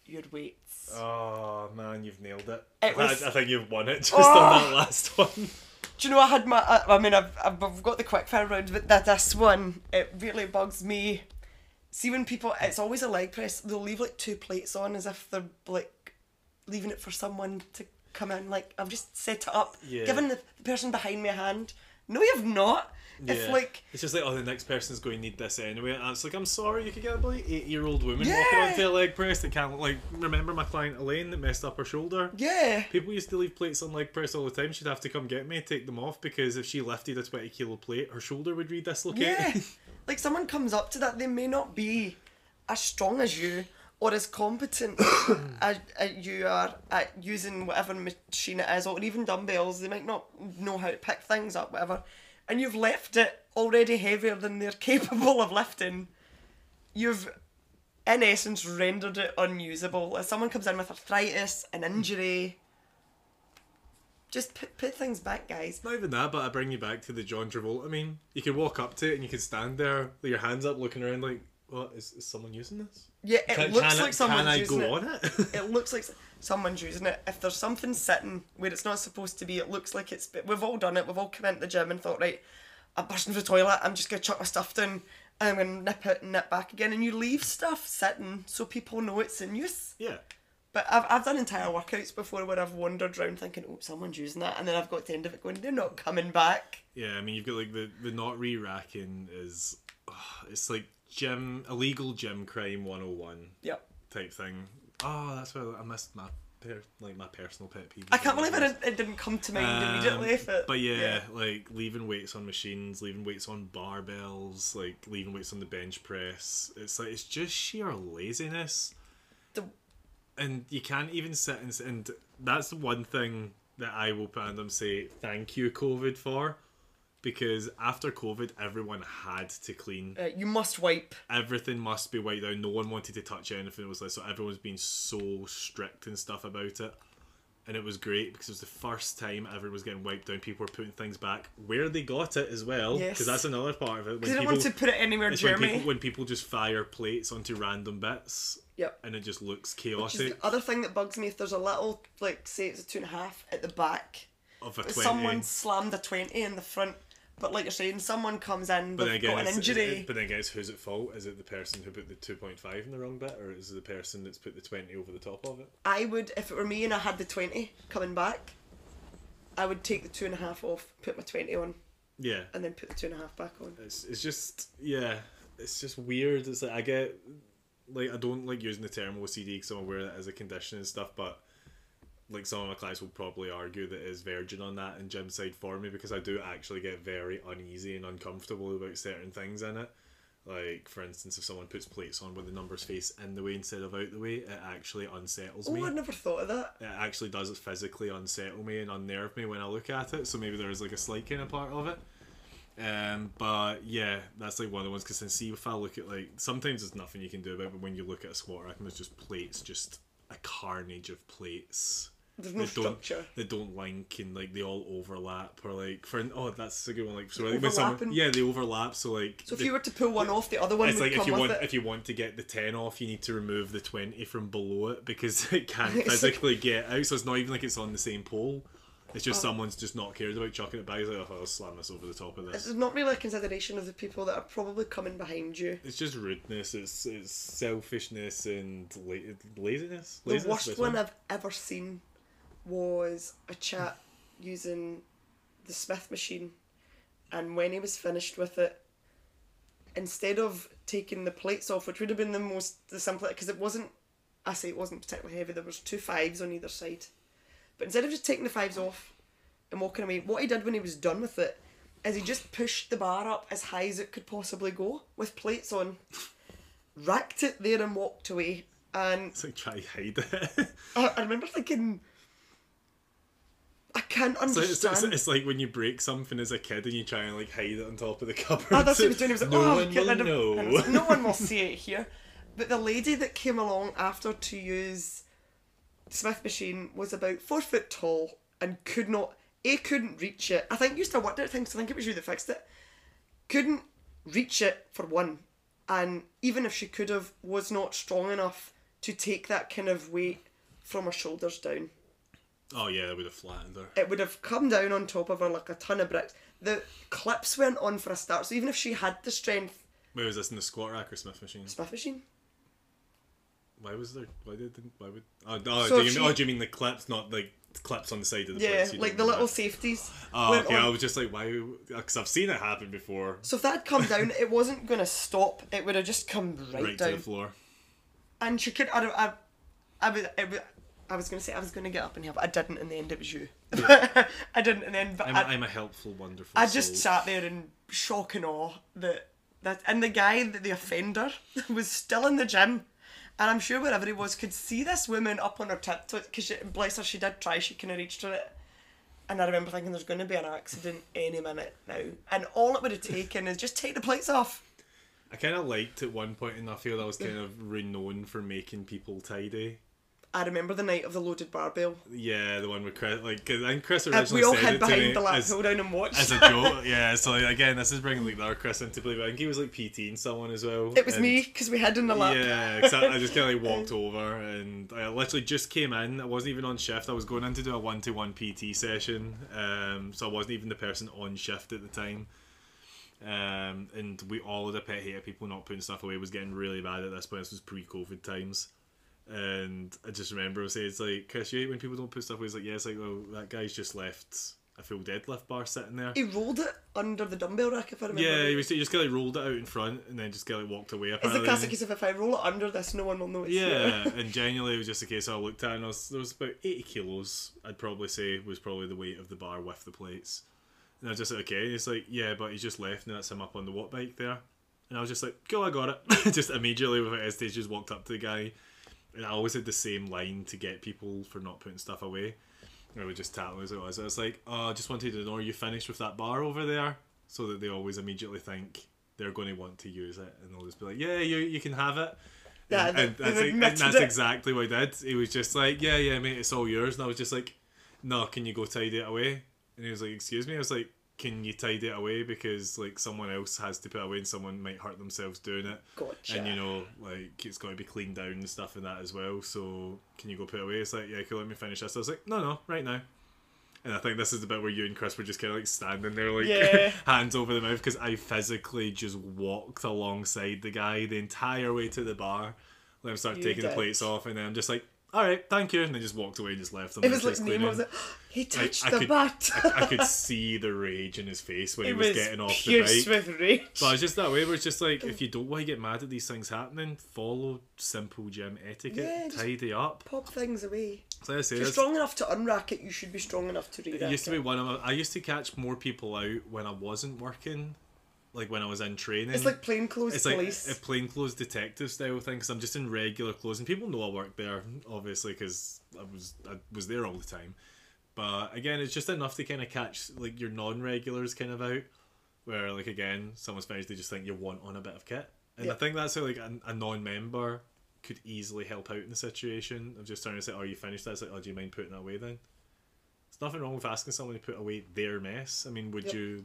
your weights. Oh man, you've nailed it. It I- was- I, think you've won it just Oh. on that oh. last one. Do you know I had my? I, I mean, I've, I've got the quick fire round, but that this one it really bugs me. See when people, it's always a leg press. They'll leave like two plates on as if they're like leaving it for someone to come in. Like I've just set it up, Yeah. given the, the person behind me a hand. No, you've not. Yeah. like it's just like, oh, the next person's going to need this anyway. And it's like, I'm sorry, you could get a bloody eight-year-old woman walking Yeah. onto a leg press that can't. Like, remember my client Elaine that messed up her shoulder. yeah, People used to leave plates on leg press all the time. She'd have to come get me, take them off because if she lifted a twenty kilo plate, her shoulder would re-dislocate. yeah, like someone comes up to that, they may not be as strong as you or as competent as, as you are at using whatever machine it is, or even dumbbells. They might not know how to pick things up, whatever. And you've left it already heavier than they're capable of lifting. You've, in essence, rendered it unusable. If someone comes in with arthritis, an injury, just put, put things back, guys. Not even that, but I bring you back to the John Travolta. I mean, you could walk up to it and you could stand there with your hands up, looking around like, "What is, is someone using this? Yeah, it Can, looks can I- like someone's using go it. on it? it looks like someone's using it. If there's something sitting where it's not supposed to be, it looks like it's. We've all done it. We've all come into the gym and thought, right, I'm bursting for the toilet. I'm just gonna chuck my stuff down. And I'm gonna nip it and nip back again. And you leave stuff sitting so people know it's in use. yeah. But I've, I've done entire workouts before where I've wandered around thinking, oh, someone's using that, and then I've got to the end of it going, they're not coming back. Yeah, I mean you've got like the the not re racking is, ugh, it's like gym illegal gym crime one hundred and one Yep. type thing. Oh, that's where I missed my per, like my personal pet peeve. I can't believe it, didn't- it didn't come to mind Um, immediately. But, But yeah, like leaving weights on machines, leaving weights on barbells, like leaving weights on the bench press. It's like it's just sheer laziness, The, and you can't even sit and and that's the one thing that I will put on them say thank you COVID for, because after COVID everyone had to clean. uh, you must wipe. Everything must be wiped down. No one wanted to touch anything. It was like so everyone was being so strict and stuff about it and it was great because it was the first time everyone was getting wiped down. People were putting things back where they got it as well, because Yes. that's another part of it. Because When I people, want to put it anywhere it's when people, when people just fire plates onto random bits, Yep. and it just looks chaotic. the other thing that bugs me if there's a little, like, say it's a two and a half at the back, Of a twenty, someone slammed a 20 in the front, but like you're saying, someone comes in, but they've got an injury. it- but then again, it's who's at fault? Is it the person who put the two point five in the wrong bit, or is it the person that's put the twenty over the top of it? I would, if it were me and I had the 20 coming back, I would take the two and a half off, put my 20 on, Yeah, and then put the two and a half back on. it's it's just yeah, it's just weird. It's like I get like I don't like using the term OCD because I'm aware that as a condition and stuff, but like some of my clients will probably argue that it is virgin on that and gym side for me because I do actually get very uneasy and uncomfortable about certain things in it. Like for instance, if someone puts plates on with the numbers face in the way instead of out the way, it actually unsettles me Oh, I'd never thought of that. it actually does physically unsettle me and unnerve me when I look at it. So maybe there is like a slight kind of part of it. Um, but yeah, that's like one of the ones because then see if I look at like sometimes there's nothing you can do about, it, but when you look at a squat rack and there's just plates, just a carnage of plates. There's no don't structure. that don't link and like they all overlap or like for oh that's a good one like so like, when someone yeah they overlap so like So if the- you were to pull one off, the other one it's would like come if you want it. if you want to get the ten off, you need to remove the twenty from below it because it can't It's like- physically get out. So it's not even like it's on the same pole. It's just Oh. someone's just not cared about chucking it back. It's like, oh, I'll slam this over the top of this. It's not really a consideration of the people that are probably coming behind you. It's just rudeness. It's it's selfishness and la- laziness. The worst one I've ever seen was a chap using the Smith machine, and when he was finished with it, instead of taking the plates off, which would have been the most the simplest, because it wasn't, I say it wasn't particularly heavy. There was two fives on either side, but instead of just taking the fives off and walking away, what he did when he was done with it is he just pushed the bar up as high as it could possibly go with plates on, racked it there and walked away. And It's like try hide it. I, I remember thinking, I can't So it's, understand. it's, it's like when you break something as a kid and you try and like hide it on top of the cupboard. oh, that's what he was doing. He was like, no oh, one will know. like, no one will see it here. But the lady that came along after to use the Smith machine was about four foot tall and could not, A, couldn't reach it. I think used to work at things, I think it was you that fixed it. Couldn't reach it for one. And even if she could have, was not strong enough to take that kind of weight from her shoulders down. Oh yeah, it would have flattened her. it would have come down on top of her like a ton of bricks. The clips went on for a start, so even if she had the strength, Wait, was this in the squat rack or Smith machine? Smith machine. Why was there? Why did? Why would? Oh, oh, So do, you, mean, oh do you mean the clips, not like clips on the side of the Yeah, like the little that? safeties. Oh, okay. on. I was just like, why? Because I've seen it happen before. So if that had come down, it wasn't gonna stop. It would have just come right, Right, down. to the floor. And she could. I, don't- I, I was. It I was gonna say I was gonna get up and help, but I didn't. In the end, it was you. I didn't in the end, but I'm, I, I'm a helpful, wonderful. I just soul. sat there in shock and awe that that and the guy that the offender was still in the gym, and I'm sure wherever he was could see this woman up on her tiptoes because bless her she did try she kind of reached for it, and I remember thinking there's going to be an accident any minute now, and all it would have taken is just take the plates off. I kind of liked at one point in the field I was kind of renowned for making people tidy. I remember the night of the loaded barbell. Yeah, the one with Chris. Like, 'cause I think Chris Uh, originally we all said hid it to me behind the lap as, pull down and watched. as a joke. yeah, so like, again, this is bringing like the other Chris into play. But I think he was like PT and someone as well. it was and- me because we hid in the lap. Yeah, 'cause I, I just kind of like walked over and I literally just came in. I wasn't even on shift. I was going in to do a one to one PT session, um, so I wasn't even the person on shift at the time. Um, and we all had a pet hate of people not putting stuff away was getting really bad at this point. This was pre-COVID times. And I just remember him saying, "It's like Chris, you hate when people don't put stuff away." He's like, "Yeah, it's like well, that guy's just left a full deadlift bar sitting there." He rolled it under the dumbbell rack, if I remember. Yeah, he was he just kind of rolled it out in front and then just kind of walked away. It's Apparently. the classic case of if I roll it under this, no one will know it's Yeah, there. and genuinely it was just a case I looked at it and I was, there was about 80 kilos, I'd probably say, was probably the weight of the bar with the plates. And I was just like, okay. And He's like, yeah, but he just left and that's him up on the Wattbike there. And I was just like, cool, I got it. just immediately without hesitation, just walked up to the guy. And I always had the same line to get people for not putting stuff away. I would just tell them as it was. I was like, oh, I just wanted to know, are you finished with that bar over there? So that they always immediately think they're going to want to use it. And they'll just be like, yeah, you, you can have it. Yeah, and, and that's, and that's it. exactly what he did. He was just like, yeah, yeah, mate, it's all yours. And I was just like, no, can you go tidy it away? And he was like, excuse me? I was like, can you tidy it away because like someone else has to put it away and someone might hurt themselves doing it. Gotcha. And you know, like it's got to be cleaned down and stuff and that as well. So can you go put it away? It's like, yeah, cool. Let me finish this. I was like, no, no, right now. And I think this is the bit where you and Chris were just kind of like standing there, like Yeah. hands over the mouth, because I physically just walked alongside the guy the entire way to the bar. Let him start You taking the plates off, and then I'm just like, all right, thank you, and then just walked away and just left them. It was like cleaning. was like, he touched I the could- butt. I could see the rage in his face when he was, was getting off the bike. with rage. But it's just that way where it's just like if you don't want to get mad at these things happening, follow simple gym etiquette, Yeah, tidy up. Pop things away. So like I say, If you're strong enough to unrack it, you should be strong enough to re it used to be one of my, I used to catch more people out when I wasn't working, like when I was in training. It's like plainclothes it's like police. a plainclothes detective style thing because I'm just in regular clothes and people know I work there obviously because I was I was there all the time. But again, it's just enough to kind of catch like your non-regulars kind of out, where like again, someone's finished, they just think you want on a bit of kit, and I think that's how like a, a non-member could easily help out in the situation of just trying to say, "Are you finished?" That's like, "Oh, do you mind putting that away then?" There's nothing wrong with asking someone to put away their mess. I mean, would Yep. you?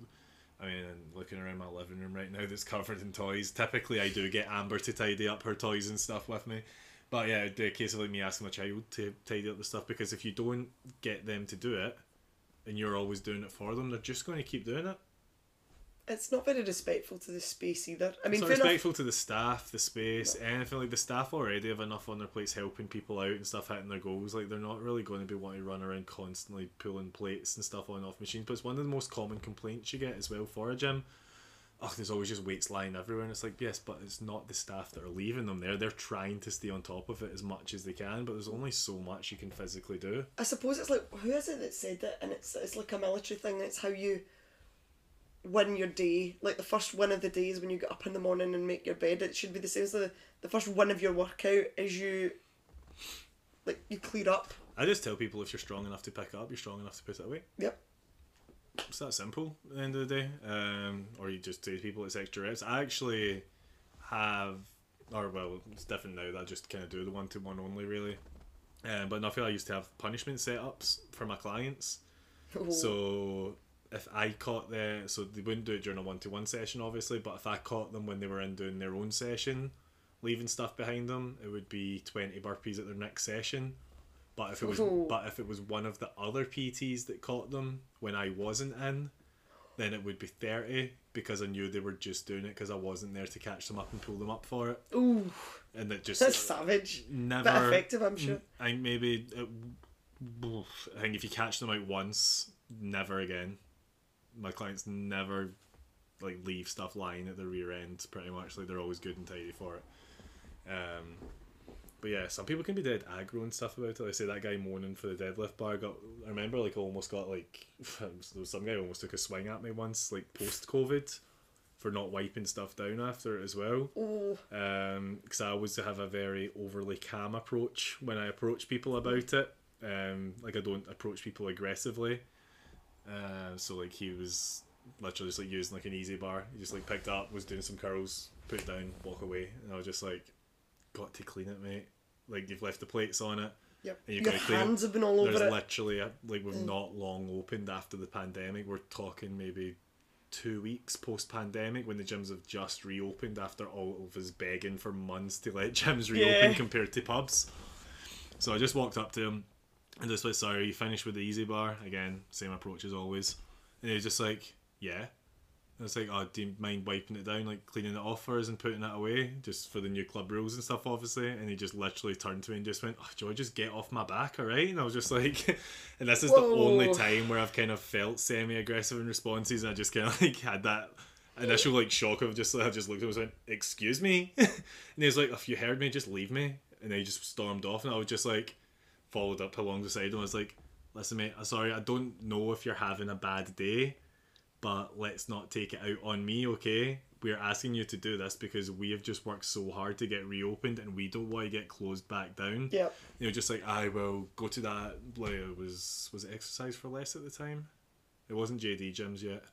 I mean, looking around my living room right now that's covered in toys. Typically, I do get Amber to tidy up her toys and stuff with me. But yeah, a case of like me asking my child to tidy up the stuff because if you don't get them to do it, and you're always doing it for them, they're just going to keep doing it. It's not very respectful to the space either. I mean, It's not fair enough. respectful to the staff, the space, anything like the staff already have enough on their plates helping people out and stuff hitting their goals. Like they're not really going to be wanting to run around constantly pulling plates and stuff on and off machines. But it's one of the most common complaints you get as well for a gym. Oh, there's always just weights lying everywhere, and it's like yes, but it's not the staff that are leaving them there. They're trying to stay on top of it as much as they can, but there's only so much you can physically do. I suppose it's like who is it that said that, and it's it's like a military thing. It's how you win your day. Like the first win of the day is when you get up in the morning and make your bed. It should be the same as the the first win of your workout is you like you clear up. I just tell people if you're strong enough to pick it up, you're strong enough to put it away. Yep. It's that simple at the end of the day. Um, or you just say to people it's extra reps. I actually have, or well, it's different now that I just kind of do the one to one only really. Um, but in Nuffield I used to have punishment setups for my clients. Oh. So if I caught the, so they wouldn't do it during a one to one session obviously, but if I caught them when they were in doing their own session, leaving stuff behind them, it would be 20 burpees at their next session. But if it was, Oh. but if it was one of the other PTs that caught them when I wasn't in, then it would be 30 because I knew they were just doing it because I wasn't there to catch them up and pull them up for it. Ooh, And it just that's savage. never But effective, I'm sure. I think maybe it, I think if you catch them out once, never again. My clients never like leave stuff lying at the rear end. Pretty much, like they're always good and tidy for it. Um, but yeah, some people can be dead aggro and stuff about it. Like say that guy moaning for the deadlift bar got. I remember like almost got like some guy almost took a swing at me once, like post COVID, for not wiping stuff down after it as well because I always have a very overly calm approach when I approach people about it. Um, like I don't approach people aggressively. Uh, so like he was literally just like using like an EZ bar. He just like picked up, was doing some curls, put it down, walk away, and I was just like, got to clean it, mate. Like you've left the plates on it. yep. And you Your clean it. hands have been all There's over it. literally a, like we've not long opened after the pandemic. We're talking maybe two weeks post pandemic when the gyms have just reopened after all of us begging for months to let gyms reopen Yeah. compared to pubs. So I just walked up to him and just like, sorry, you finished with the EZ bar? Again, same approach as always. And he was just like, yeah. And it's like, oh, do you mind wiping it down, like cleaning it off for us and putting it away, just for the new club rules and stuff, obviously. And he just literally turned to me and just went, oh, Joy, just get off my back, all right? And I was just like, and this is the only time where I've kind of felt semi-aggressive in responses, and I just kind of like had that initial like shock of just like I just looked at him and went, "Excuse me," and he was like, "If you heard me, just leave me." And then he just stormed off, and I was just like, followed up along the side, and I was like, "Listen, mate, I'm sorry, I don't know if you're having a bad day, but let's not take it out on me, okay?" We're asking you to do this because we have just worked so hard to get reopened and we don't want to get closed back down. Yeah, You know, just like I will go to that. Like, was was it exercise for less at the time? It wasn't JD gyms yet.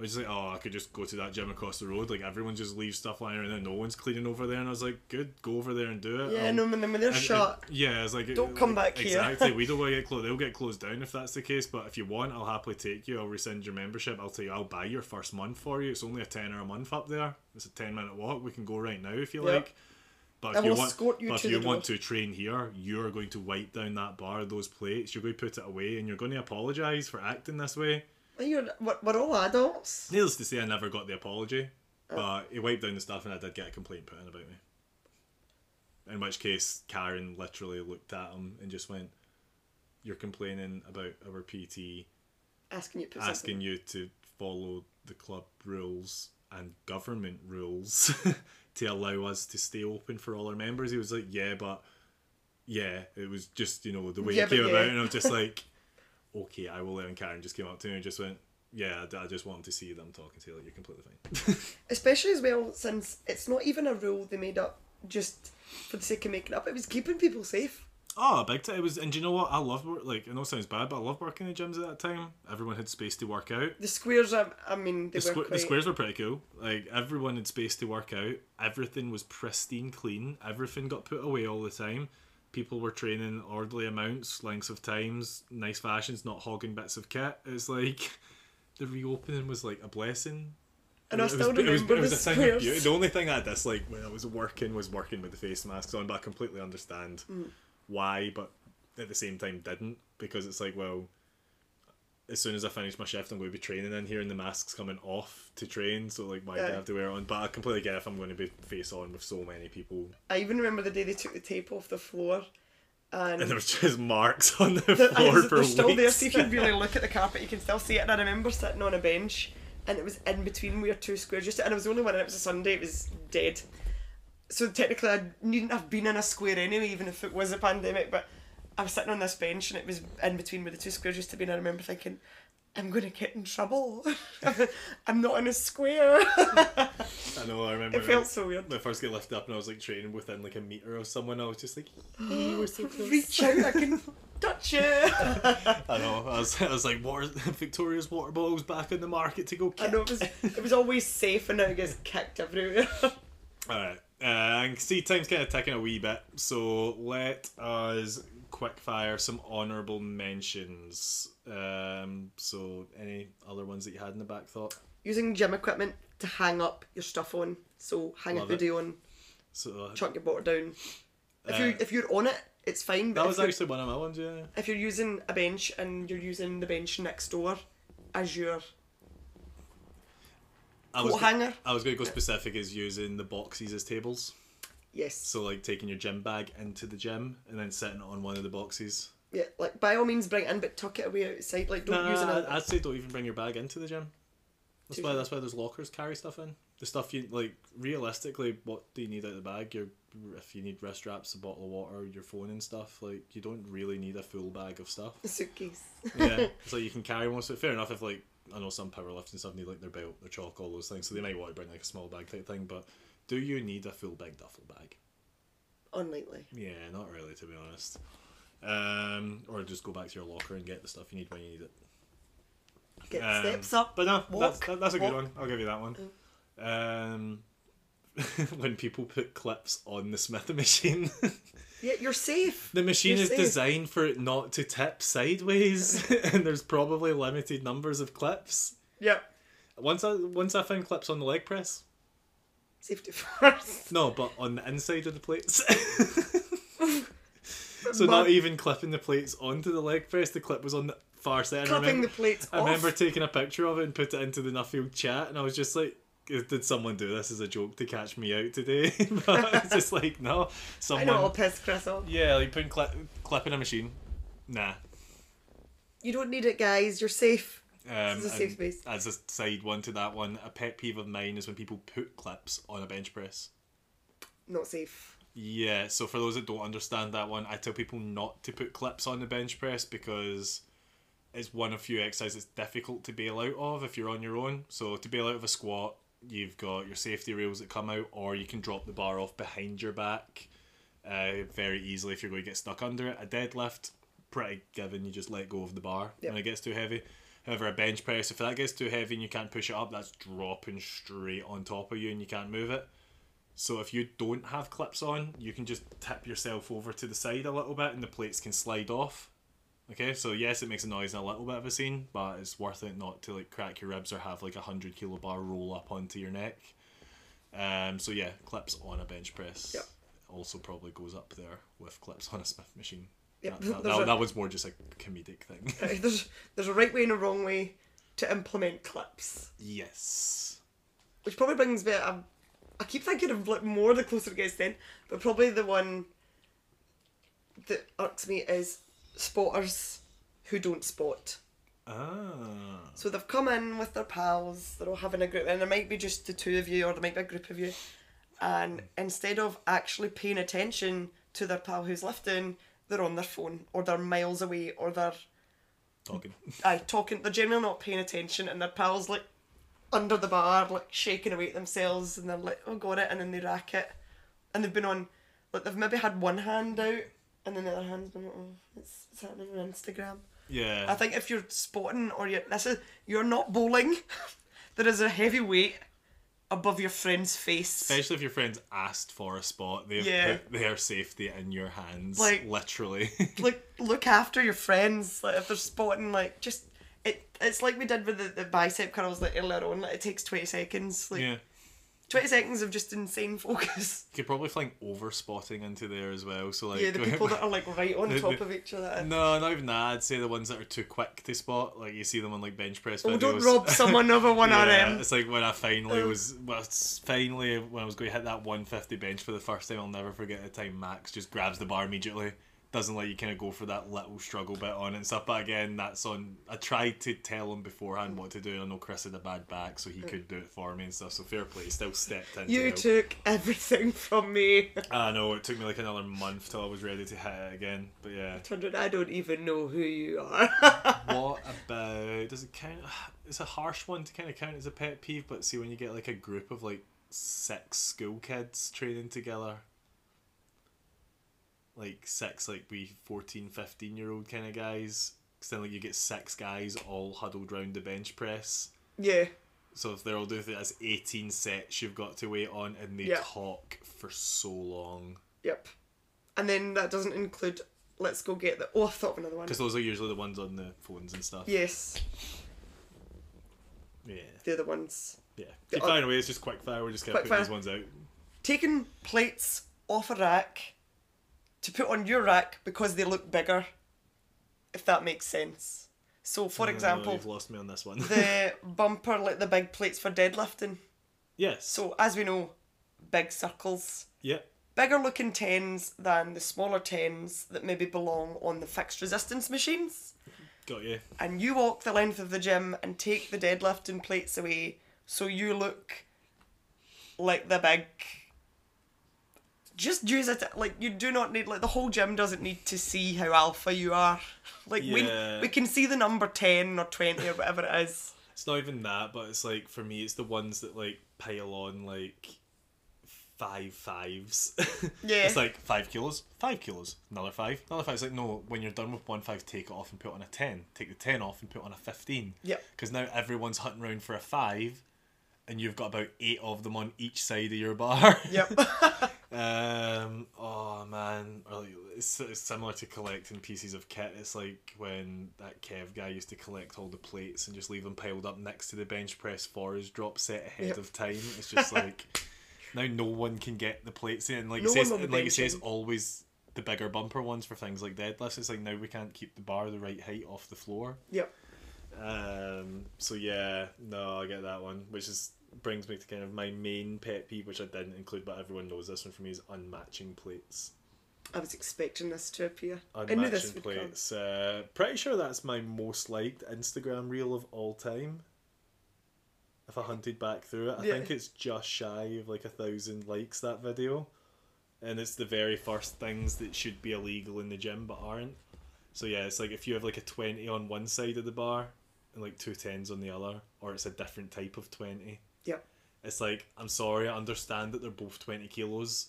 I was just like, oh, I could just go to that gym across the road. Like everyone just leaves stuff lying around there. No one's cleaning over there, and I was like, good, go over there and do it. Yeah, I'll- no, when, they're and- shut. and- yeah, it's like Don't come like, back here. Exactly. we don't want to get closed. They'll get closed down if that's the case. But if you want, I'll happily take you. I'll rescind your membership. I'll tell you, I'll buy your first month for you. It's only a tenner a month up there. It's a ten minute walk. We can go right now if you Yep. like. But if you want, you but if you want to train here, you're going to wipe down that bar, those plates. You're going to put it away, and you're going to apologise for acting this way. You're, we're, we're all adults. Needless to say, I never got the apology, Oh. but he wiped down the stuff, and I did get a complaint put in about me. In which case, Karen literally looked at him and just went, "You're complaining about our PT Asking you asking you to follow the club rules and government rules to allow us to stay open for all our members." He was like, "Yeah, but yeah, it was just you know the way Yeah, it came but about," and I was just like, "Okay, I will." let And Karen just came up to me and just went. Yeah, I- I just wanted to see them talking to you. like you're completely fine. Especially as well, since it's not even a rule they made up just for the sake of making up. It was keeping people safe. Oh, big time! It was, and do you know what? I loved work. Like, I know it sounds bad, but I loved working in the gyms at that time. Everyone had space to work out. The squares, I, I mean, they The, were squ- quite... the squares were pretty cool. Like, everyone had space to work out. Everything was pristine, clean. Everything got put away all the time. People were training orderly amounts, lengths of times, nice fashions, not hogging bits of kit. It's like the reopening was like a blessing. And I still it was, remember it was a thing of beauty. The only thing I disliked when I was working was working with the face masks on, but I completely understand Mm. why, but at the same time didn't because it's like, well, as soon as I finish my shift, I'm going to be training in here, and the mask's coming off to train. So like, why do I have to wear it on? But I completely get if I'm going to be face on with so many people, I even remember the day they took the tape off the floor. And, and there was just marks on the the- floor for they're still there. weeks. If you really look at the carpet, you can still see it. And I remember sitting on a bench, and it was in between where two squares. Just and it was the only one, and it was a Sunday. It was dead. So technically, I needn't have been in a square anyway, even if it was a pandemic. But I was sitting on this bench, and it was in between where the two squares used to be. And I remember thinking, I'm going to get in trouble. I'm not in a square. I know. I remember. it felt so weird. when I first get lifted up, and I was like training within like a meter of someone. I was just like, "Hey, we're so close." Reach out, I can touch you. I know. I was, I was like, water, Victoria's water bottles back in the market to go. I know it was it was always safe, and now it gets kicked everywhere. All right. Uh, I can see time's kind of ticking a wee bit, so let us quick fire some honourable mentions. Um, so any other ones that you had in the back thought? Using gym equipment to hang up your stuff on. So hang Love a hoodie on, So uh, chuck your bottle down. If you Uh, if you're on it, it's fine. But that was actually one of my ones. Yeah. if you're using a bench and you're using the bench next door as your I was hanger, I was going to go specific as using the boxes as tables. Yes, So like taking your gym bag into the gym and then sitting it on one of the boxes. yeah, like by all means bring it in, but tuck it away outside. Like don't use it. Nah, in- I'd say don't even bring your bag into the gym. That's Too why that's why there's lockers carry stuff in. The stuff you like realistically, what do you need out of the bag? Your if you need wrist straps, a bottle of water, your phone and stuff. Like you don't really need a full bag of stuff. a suitcase. Yeah, so you can carry of it. Fair enough. If like I know some powerlifting stuff need like their belt, their chalk, all those things, so they might want to bring like a small bag type thing. But do you need a full big duffel bag? Unlikely. Yeah, not really, to be honest. Um, or just go back to your locker and get the stuff you need when you need it. Get Um, steps up. But no, that's, walk, that, that's a good one. I'll give you that one. Um, when people put clips on the Smithy machine, Yeah, you're safe. the machine You're is safe. designed for it not to tip sideways, and there's probably limited numbers of clips. Yep. Once I once I found clips on the leg press, safety first. no, but on the inside of the plates. so But- not even clipping the plates onto the leg press, the clip was on the far side. Clipping remember, the plates I off. remember taking a picture of it and put it into the Nuffield chat, and I was just like, "Did someone do this as a joke to catch me out today?" but it's just like, no, someone. I know it'll piss Chris off. Yeah, like putting clip, clipping a machine. Nah. You don't need it, guys. You're safe. Um, This is a safe space. As a side one to that one, a pet peeve of mine is when people put clips on a bench press. Not safe. Yeah, so for those that don't understand that one, I tell people not to put clips on the bench press because it's one of few exercises it's difficult to bail out of if you're on your own. So to bail out of a squat, you've got your safety rails that come out, or you can drop the bar off behind your back uh, very easily if you're going to get stuck under it. A deadlift, pretty given, you just let go of the bar Yep. when it gets too heavy. However, a bench press, if that gets too heavy and you can't push it up, that's dropping straight on top of you and you can't move it. So if you don't have clips on, you can just tip yourself over to the side a little bit and the plates can slide off. Okay, so yes, it makes a noise and a little bit of a scene, but it's worth it not to like crack your ribs or have like a hundred kilo bar roll up onto your neck. Um, so yeah, clips on a bench press Yep. also probably goes up there with clips on a Smith machine. Yep, That, that, a- that was more just a comedic thing. There's there's a right way and a wrong way to implement clips, yes. which probably brings me. Um, I keep thinking of like more the closer it gets then, but probably the one that irks me is spotters who don't spot. Ah. So they've come in with their pals, they're all having a group, and there might be just the two of you, or there might be a group of you, and instead of actually paying attention to their pal who's lifting, they're on their phone, or they're miles away, or they're Talking. aye, talking. They're generally not paying attention, and their pals like under the bar, like shaking away at themselves, and they're like, "Oh, got it," and then they rack it, and they've been on, like they've maybe had one hand out, and then the other hand's been, like, "Oh, it's, it's happening on Instagram." Yeah. I think if you're spotting or you're this is you're not bowling, there is a heavy weight above your friend's face. Especially if your friends asked for a spot, they've Yeah. put their safety in your hands. Like- literally. Like look after your friends. Like if they're spotting, like just it. It's like we did with the, the bicep curls like earlier on. Like it takes twenty seconds. Like yeah. Twenty seconds of just insane focus. You could probably fling over spotting into there as well. So like yeah, the people that are like right on top of each other. No, not even that. I'd say the ones that are too quick to spot. Like you see them on like bench press Oh, videos. don't rob someone of a one yeah, RM. It's like when I finally Oh. was, well, it's finally when I was going to hit that 150 bench for the first time. I'll never forget the time Max just grabs the bar immediately. Doesn't let you kind of go for that little struggle bit on it and stuff. But again, that's on. I tried to tell him beforehand what to do. I know Chris had a bad back, so he uh. could do it for me and stuff. So fair play. He Still stepped in. You took everything from me. I know it took me like another month till I was ready to hit it again. But yeah. Out I don't even know who you are. what about does it count it's a harsh one to kind of count as a pet peeve but see when you get like a group of like six school kids training together like six like we 14 15 year old kind of guys 'Cause then like you get six guys all huddled round the bench press yeah. so if they're all doing it as 18 sets you've got to wait on and they Yeah. talk for so long Yep. And then that doesn't include let's go get the oh I thought of another one. because those are usually the ones on the phones and stuff Yes, yeah they're the other ones. yeah keep firing away it's just quick fire we're just gonna Quick put these ones out Taking plates off a rack to put on your rack because they look bigger. If that makes sense. So for Uh, example, you've lost me on this one. the bumper like the big plates for deadlifting. yes. So as we know, big circles. yeah. Bigger looking tens than the smaller tens that maybe belong on the fixed resistance machines. Got you. and you walk the length of the gym and take the deadlifting plates away so you look like the big just use it like you do not need like the whole gym doesn't need to see how alpha you are like Yeah. we we can see the number 10 or 20 or whatever it is It's not even that, but it's like for me, it's the ones that like pile on like five fives. Yeah. it's like five kilos, five kilos, another five, another five. It's like no, when you're done with one five, take it off and put on a ten. Take the ten off and put on a fifteen. Yep. Because now everyone's hunting around for a five, and you've got about eight of them on each side of your bar. yep Um. Oh man, or like, it's, it's similar to collecting pieces of kit. It's like when that Kev guy used to collect all the plates and just leave them piled up next to the bench press for his drop set ahead Yep. of time. It's just like now no one can get the plates in. Like No he says, one will be and like he says, always the bigger bumper ones for things like deadlifts. It's like now we can't keep the bar the right height off the floor. Yep. Um. So yeah, no, I get that one, which is brings me to kind of my main pet peeve, which I didn't include, but everyone knows this one for me is unmatching plates. I was expecting this to appear. I knew this Unmatching would plates. Uh, pretty sure that's my most liked Instagram reel of all time. If I hunted back through it, I Yeah. think it's just shy of like a thousand likes that video, and it's the very first things that should be illegal in the gym but aren't. So yeah, it's like if you have like a twenty on one side of the bar and like two tens on the other, or it's a different type of twenty. Yep. It's like I'm sorry, I understand that they're both twenty kilos,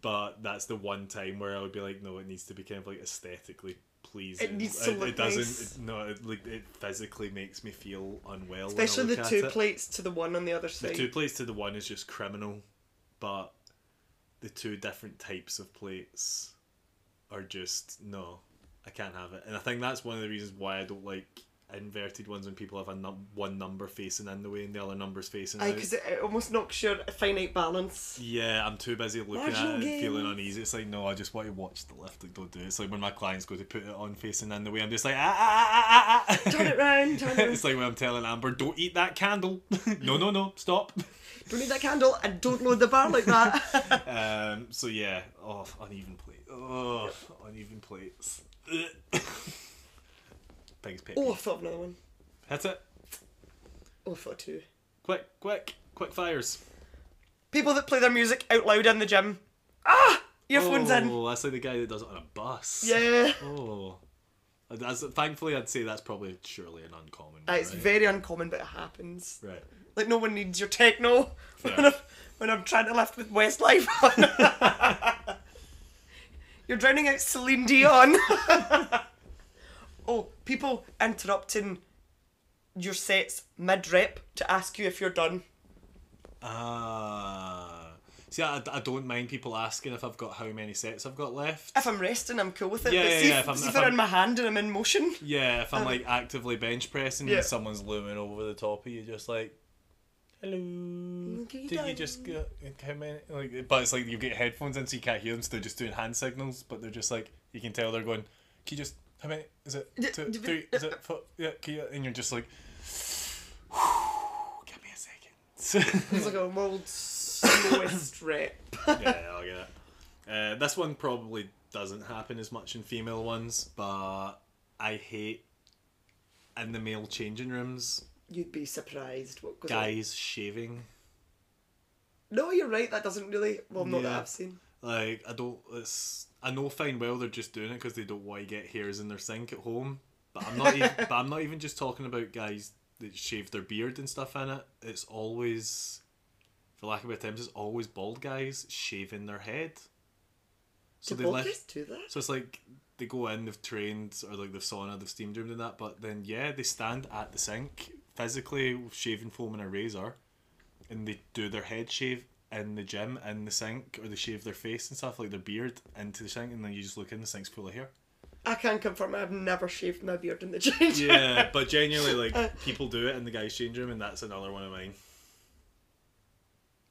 but that's the one time where I would be like, no, it needs to be kind of like aesthetically pleasing. It needs to look doesn't. nice. It, no, it, like it physically makes me feel unwell. Especially the two it. plates to the one on the other side. The two plates to the one is just criminal, but the two different types of plates are just no. I can't have it, and I think that's one of the reasons why I don't like inverted ones when people have a num- one number facing in the way and the other number's facing Aye, out. because it, it almost knocks your finite balance. Yeah, I'm too busy looking Marginal at it and feeling uneasy. It's like, no, I just want to watch the lift. Like, don't do it. It's like when my clients go to put it on facing in the way, I'm just like, ah, ah, ah, ah, ah. Turn it round, turn it round. it's like when I'm telling Amber, don't eat that candle. no, no, no, stop. Don't need that candle and don't load the bar like that. um, so yeah, oh, uneven plate. Oh, uneven plates. Pet oh, I thought of another one. That's it. Oh, I thought two. Quick, quick, quick fires. People that play their music out loud in the gym. Ah! Earphones in. Oh, that's like the guy that does it on a bus. Yeah. Oh. That's, thankfully, I'd say that's probably surely an uncommon. Uh, it's right? very uncommon, but it happens. Right. Like no one needs your techno when, I'm, when I'm trying to lift with Westlife on. You're drowning out Celine Dion. oh, people interrupting your sets mid rep to ask you if you're done. Ah. See, I, I don't mind people asking if I've got how many sets I've got left. If I'm resting, I'm cool with it. Yeah, but yeah, see yeah, if, if I'm- see if they're I'm- in my hand and I'm in motion. Yeah, if I'm like actively bench pressing Yeah. and someone's looming over the top of you, just like, hello. Did you just get how many? Like, but it's like you get headphones in, so you can't hear them. So they're just doing hand signals, but they're just like you can tell they're going. Can you just how many? Is it two, three? Is it four? Yeah, can you, and you're just like, give me a second. It's like a world's slowest rep. yeah, I'll get it. Uh, this one probably doesn't happen as much in female ones, but I hate in the male changing rooms You'd be surprised what goes on. guys shaving. No, you're right. That doesn't really. Well, not that I've seen. Like I don't. It's I know fine well they're just doing it because they don't want to get hairs in their sink at home. But I'm not. even, but I'm not even just talking about guys that shave their beard and stuff in it. It's always, for lack of better terms, it's always bald guys shaving their head. So Do they guys do that? So it's like they go in, they've trained, or like they've sauna, they've steam roomed and that, but then yeah, they stand at the sink, physically shaving foam and a razor, and they do their head shave in the gym in the sink, or they shave their face and stuff, like their beard into the sink, and then you just look in, the sink's full of hair. I can confirm I've never shaved my beard in the change. Yeah, but genuinely, like, uh, people do it in the guy's change room, and that's another one of mine.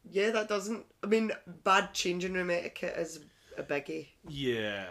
yeah, that doesn't. I mean, bad changing room etiquette is a biggie. Yeah.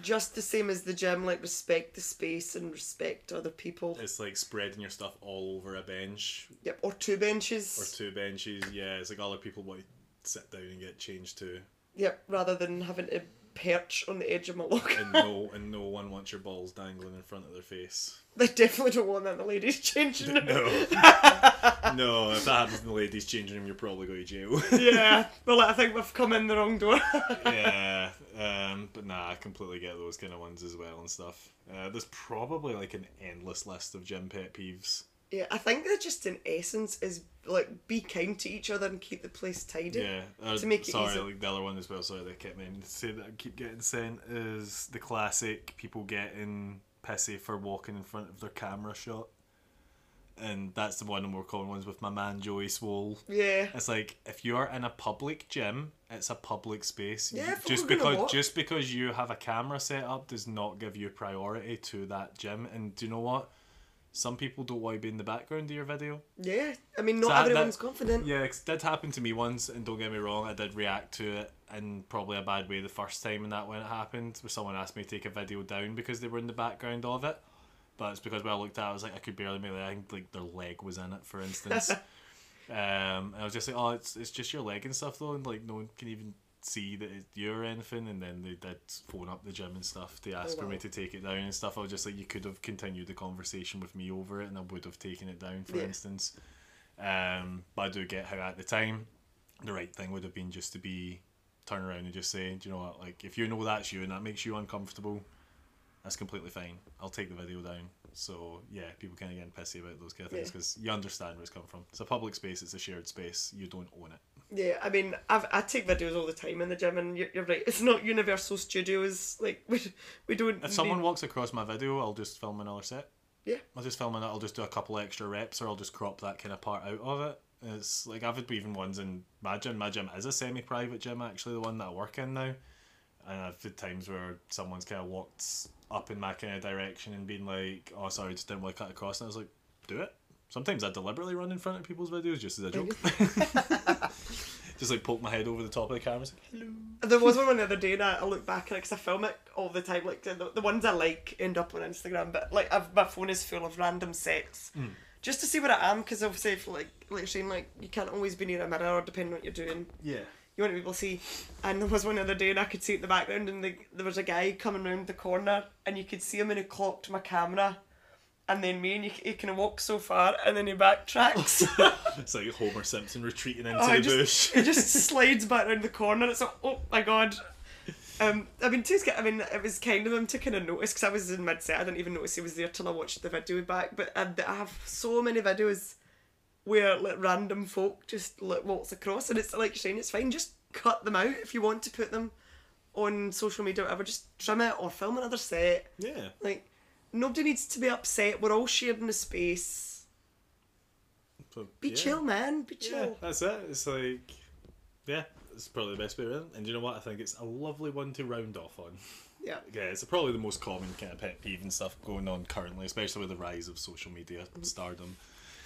Just the same as the gym, like respect the space and respect other people. It's like spreading your stuff all over a bench Yep, or two benches. or two benches. Yeah, it's like other people want to sit down and get changed too. Yep, rather than having to perch on the edge of my locker. and no and no one wants your balls dangling in front of their face. they definitely don't want that in the ladies' changing room. No, no. If that happens in the ladies' changing room, you're probably going to jail. yeah, well, I think we've come in the wrong door. yeah, um, but nah, I completely get those kind of ones as well and stuff. Uh, there's probably like an endless list of gym pet peeves. yeah, I think that just in essence is like be kind to each other and keep the place tidy. Yeah, uh, To make it sorry, easy. like the other one as well. Sorry, they kept me to say that I keep getting sent is the classic people getting pissy for walking in front of their camera shot. And that's the one of the more common ones with my man Joey Swoll. Yeah. It's like if you're in a public gym, it's a public space. Yeah, You- just because just because you have a camera set up does not give you priority to that gym. And do you know what? Some people don't want to be in the background of your video. Yeah, I mean, not So everyone's that- confident. Yeah, it did happen to me once, and don't get me wrong, I did react to it. in probably a bad way the first time and that when it happened, where someone asked me to take a video down because they were in the background of it. But it's because when I looked at it, I was like, I could barely make it. I think like their leg was in it, for instance. um, and I was just like, oh, it's it's just your leg and stuff though, and like no one can even see that it's you or anything. And then they did phone up the gym and stuff to ask for wow. me to take it down and stuff. I was just like, you could have continued the conversation with me over it, and I would have taken it down, for Yeah. instance. Um, but I do get how at the time, the right thing would have been just to be turn around and just say, do you know what, like if you know that's you and that makes you uncomfortable, that's completely fine. I'll take the video down. So yeah, people kind of getting pissy about those kind of things Yeah. because you understand where it's come from. It's a public space. It's a shared space. You don't own it. Yeah, I mean, I've, I take videos all the time in the gym, and you're, you're right. It's not Universal Studios. Like we, we don't. If someone need- walks across my video, I'll just film another set. Yeah. I'll just film it. I'll just do a couple extra reps, or I'll just crop that kind of part out of it. It's like I've had even ones in my gym. My gym is a semi-private gym, actually, the one that I work in now. And I've had times where someone's kind of walked up in my kind of direction and been like, "Oh, sorry, just didn't want to cut across." And I was like, "Do it." Sometimes I deliberately run in front of people's videos just as a joke. just like poke my head over the top of the camera. Say, Hello. There was one the other day that I look back at because I film it all the time. Like the, the ones I like end up on Instagram, but like I've, my phone is full of random sets. Hmm. Just to see where I am, because obviously, if, like like you're like you can't always be near a mirror, or depending on what you're doing. Yeah. You want to be able to see. And there was one the other day, and I could see it in the background, and the, there was a guy coming round the corner, and you could see him, and he clocked my camera, and then me, and he, he kind of walks so far, and then he backtracks. It's like Homer Simpson retreating into Oh, the just, bush. it just slides back around the corner. It's like, oh my god. Um, I mean, too, I mean, it was kind of him to kind of notice because I was in mid set. I didn't even notice he was there till I watched the video back. But I, I have so many videos where like random folk just like walks across, and it's like saying, it's fine. Just cut them out if you want to put them on social media, or whatever. Just trim it or film another set. Yeah. Like nobody needs to be upset. We're all sharing the space. Be yeah. chill, man. Be chill. Yeah, that's it. It's like, yeah, it's probably the best way around. And you know what? I think it's a lovely one to round off on. Yeah. Yeah, it's probably the most common kind of pet peeve and stuff going on currently, especially with the rise of social media mm-hmm. stardom.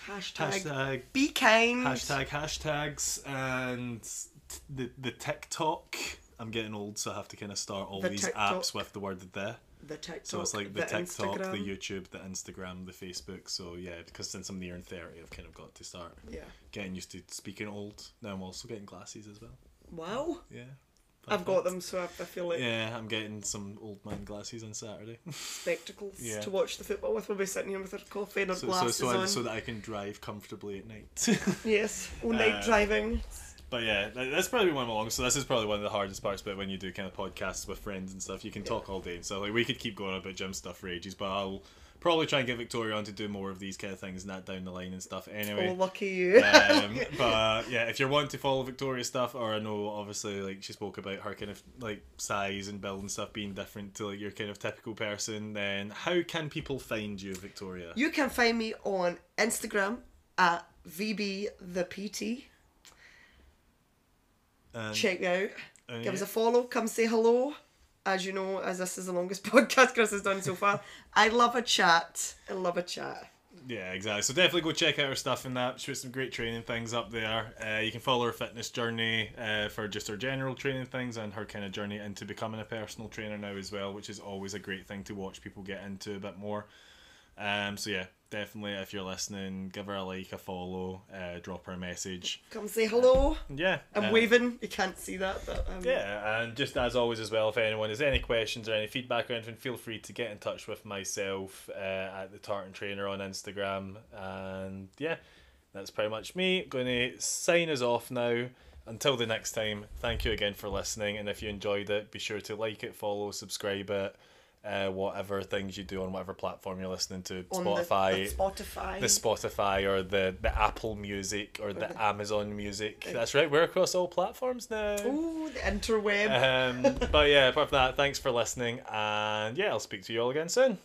Hashtag, Hashtag, be kind. hashtag, hashtags, and t- the the TikTok. I'm getting old, so I have to kind of start all The these TikTok. apps with the word there. The TikTok. So it's like the, the TikTok, Instagram. the YouTube, the Instagram, the Facebook. So yeah, because since I'm nearing thirty, I've kind of got to start Yeah. getting used to speaking old. Now I'm also getting glasses as well. Wow. Yeah. I've got them, so I, I feel like Yeah, I'm getting some old man glasses on Saturday. spectacles Yeah. to watch the football with. We'll be sitting here with our coffee and our so, so, glasses so, I, on. so that I can drive comfortably at night. yes, all night Uh, driving. But yeah, that- that's probably one of my long. So this is probably one of the hardest parts. But when you do kind of podcasts with friends and stuff, you can talk all day and stuff. Like we could keep going about gym stuff for ages, but I'll probably try and get Victoria on to do more of these kind of things and that down the line and stuff. Anyway. Oh, lucky you. um, but yeah, if you're wanting to follow Victoria's stuff, or I know obviously like she spoke about her kind of like size and build and stuff being different to like your kind of typical person, then how can people find you, Victoria? you can find me on Instagram at VB the PT. And, Check out. and Give us a follow. Come say hello. As you know, as this is the longest podcast Chris has done so far, I love a chat. I love a chat. Yeah, exactly. So definitely go check out her stuff in that. She has some great training things up there. Uh, you can follow her fitness journey uh, for just her general training things and her kind of journey into becoming a personal trainer now as well, which is always a great thing to watch people get into a bit more. Um, so yeah, definitely if you're listening, give her a like, a follow, uh, drop her a message. Come say hello. Yeah, I'm uh, waving. You can't see that, but um, Yeah, and just as always as well, if anyone has any questions or any feedback or anything, feel free to get in touch with myself uh, at the Tartan Trainer on Instagram. And yeah, that's pretty much me. Going to sign us off now. Until the next time, thank you again for listening. And if you enjoyed it, be sure to like it, follow, subscribe it, uh, whatever things you do on whatever platform you're listening to, on Spotify, The, the Spotify. the Spotify or the, the Apple Music or the Amazon Music. That's right, we're across all platforms now. Ooh, the interweb. Um, but yeah, apart from that, thanks for listening, and yeah, I'll speak to you all again soon.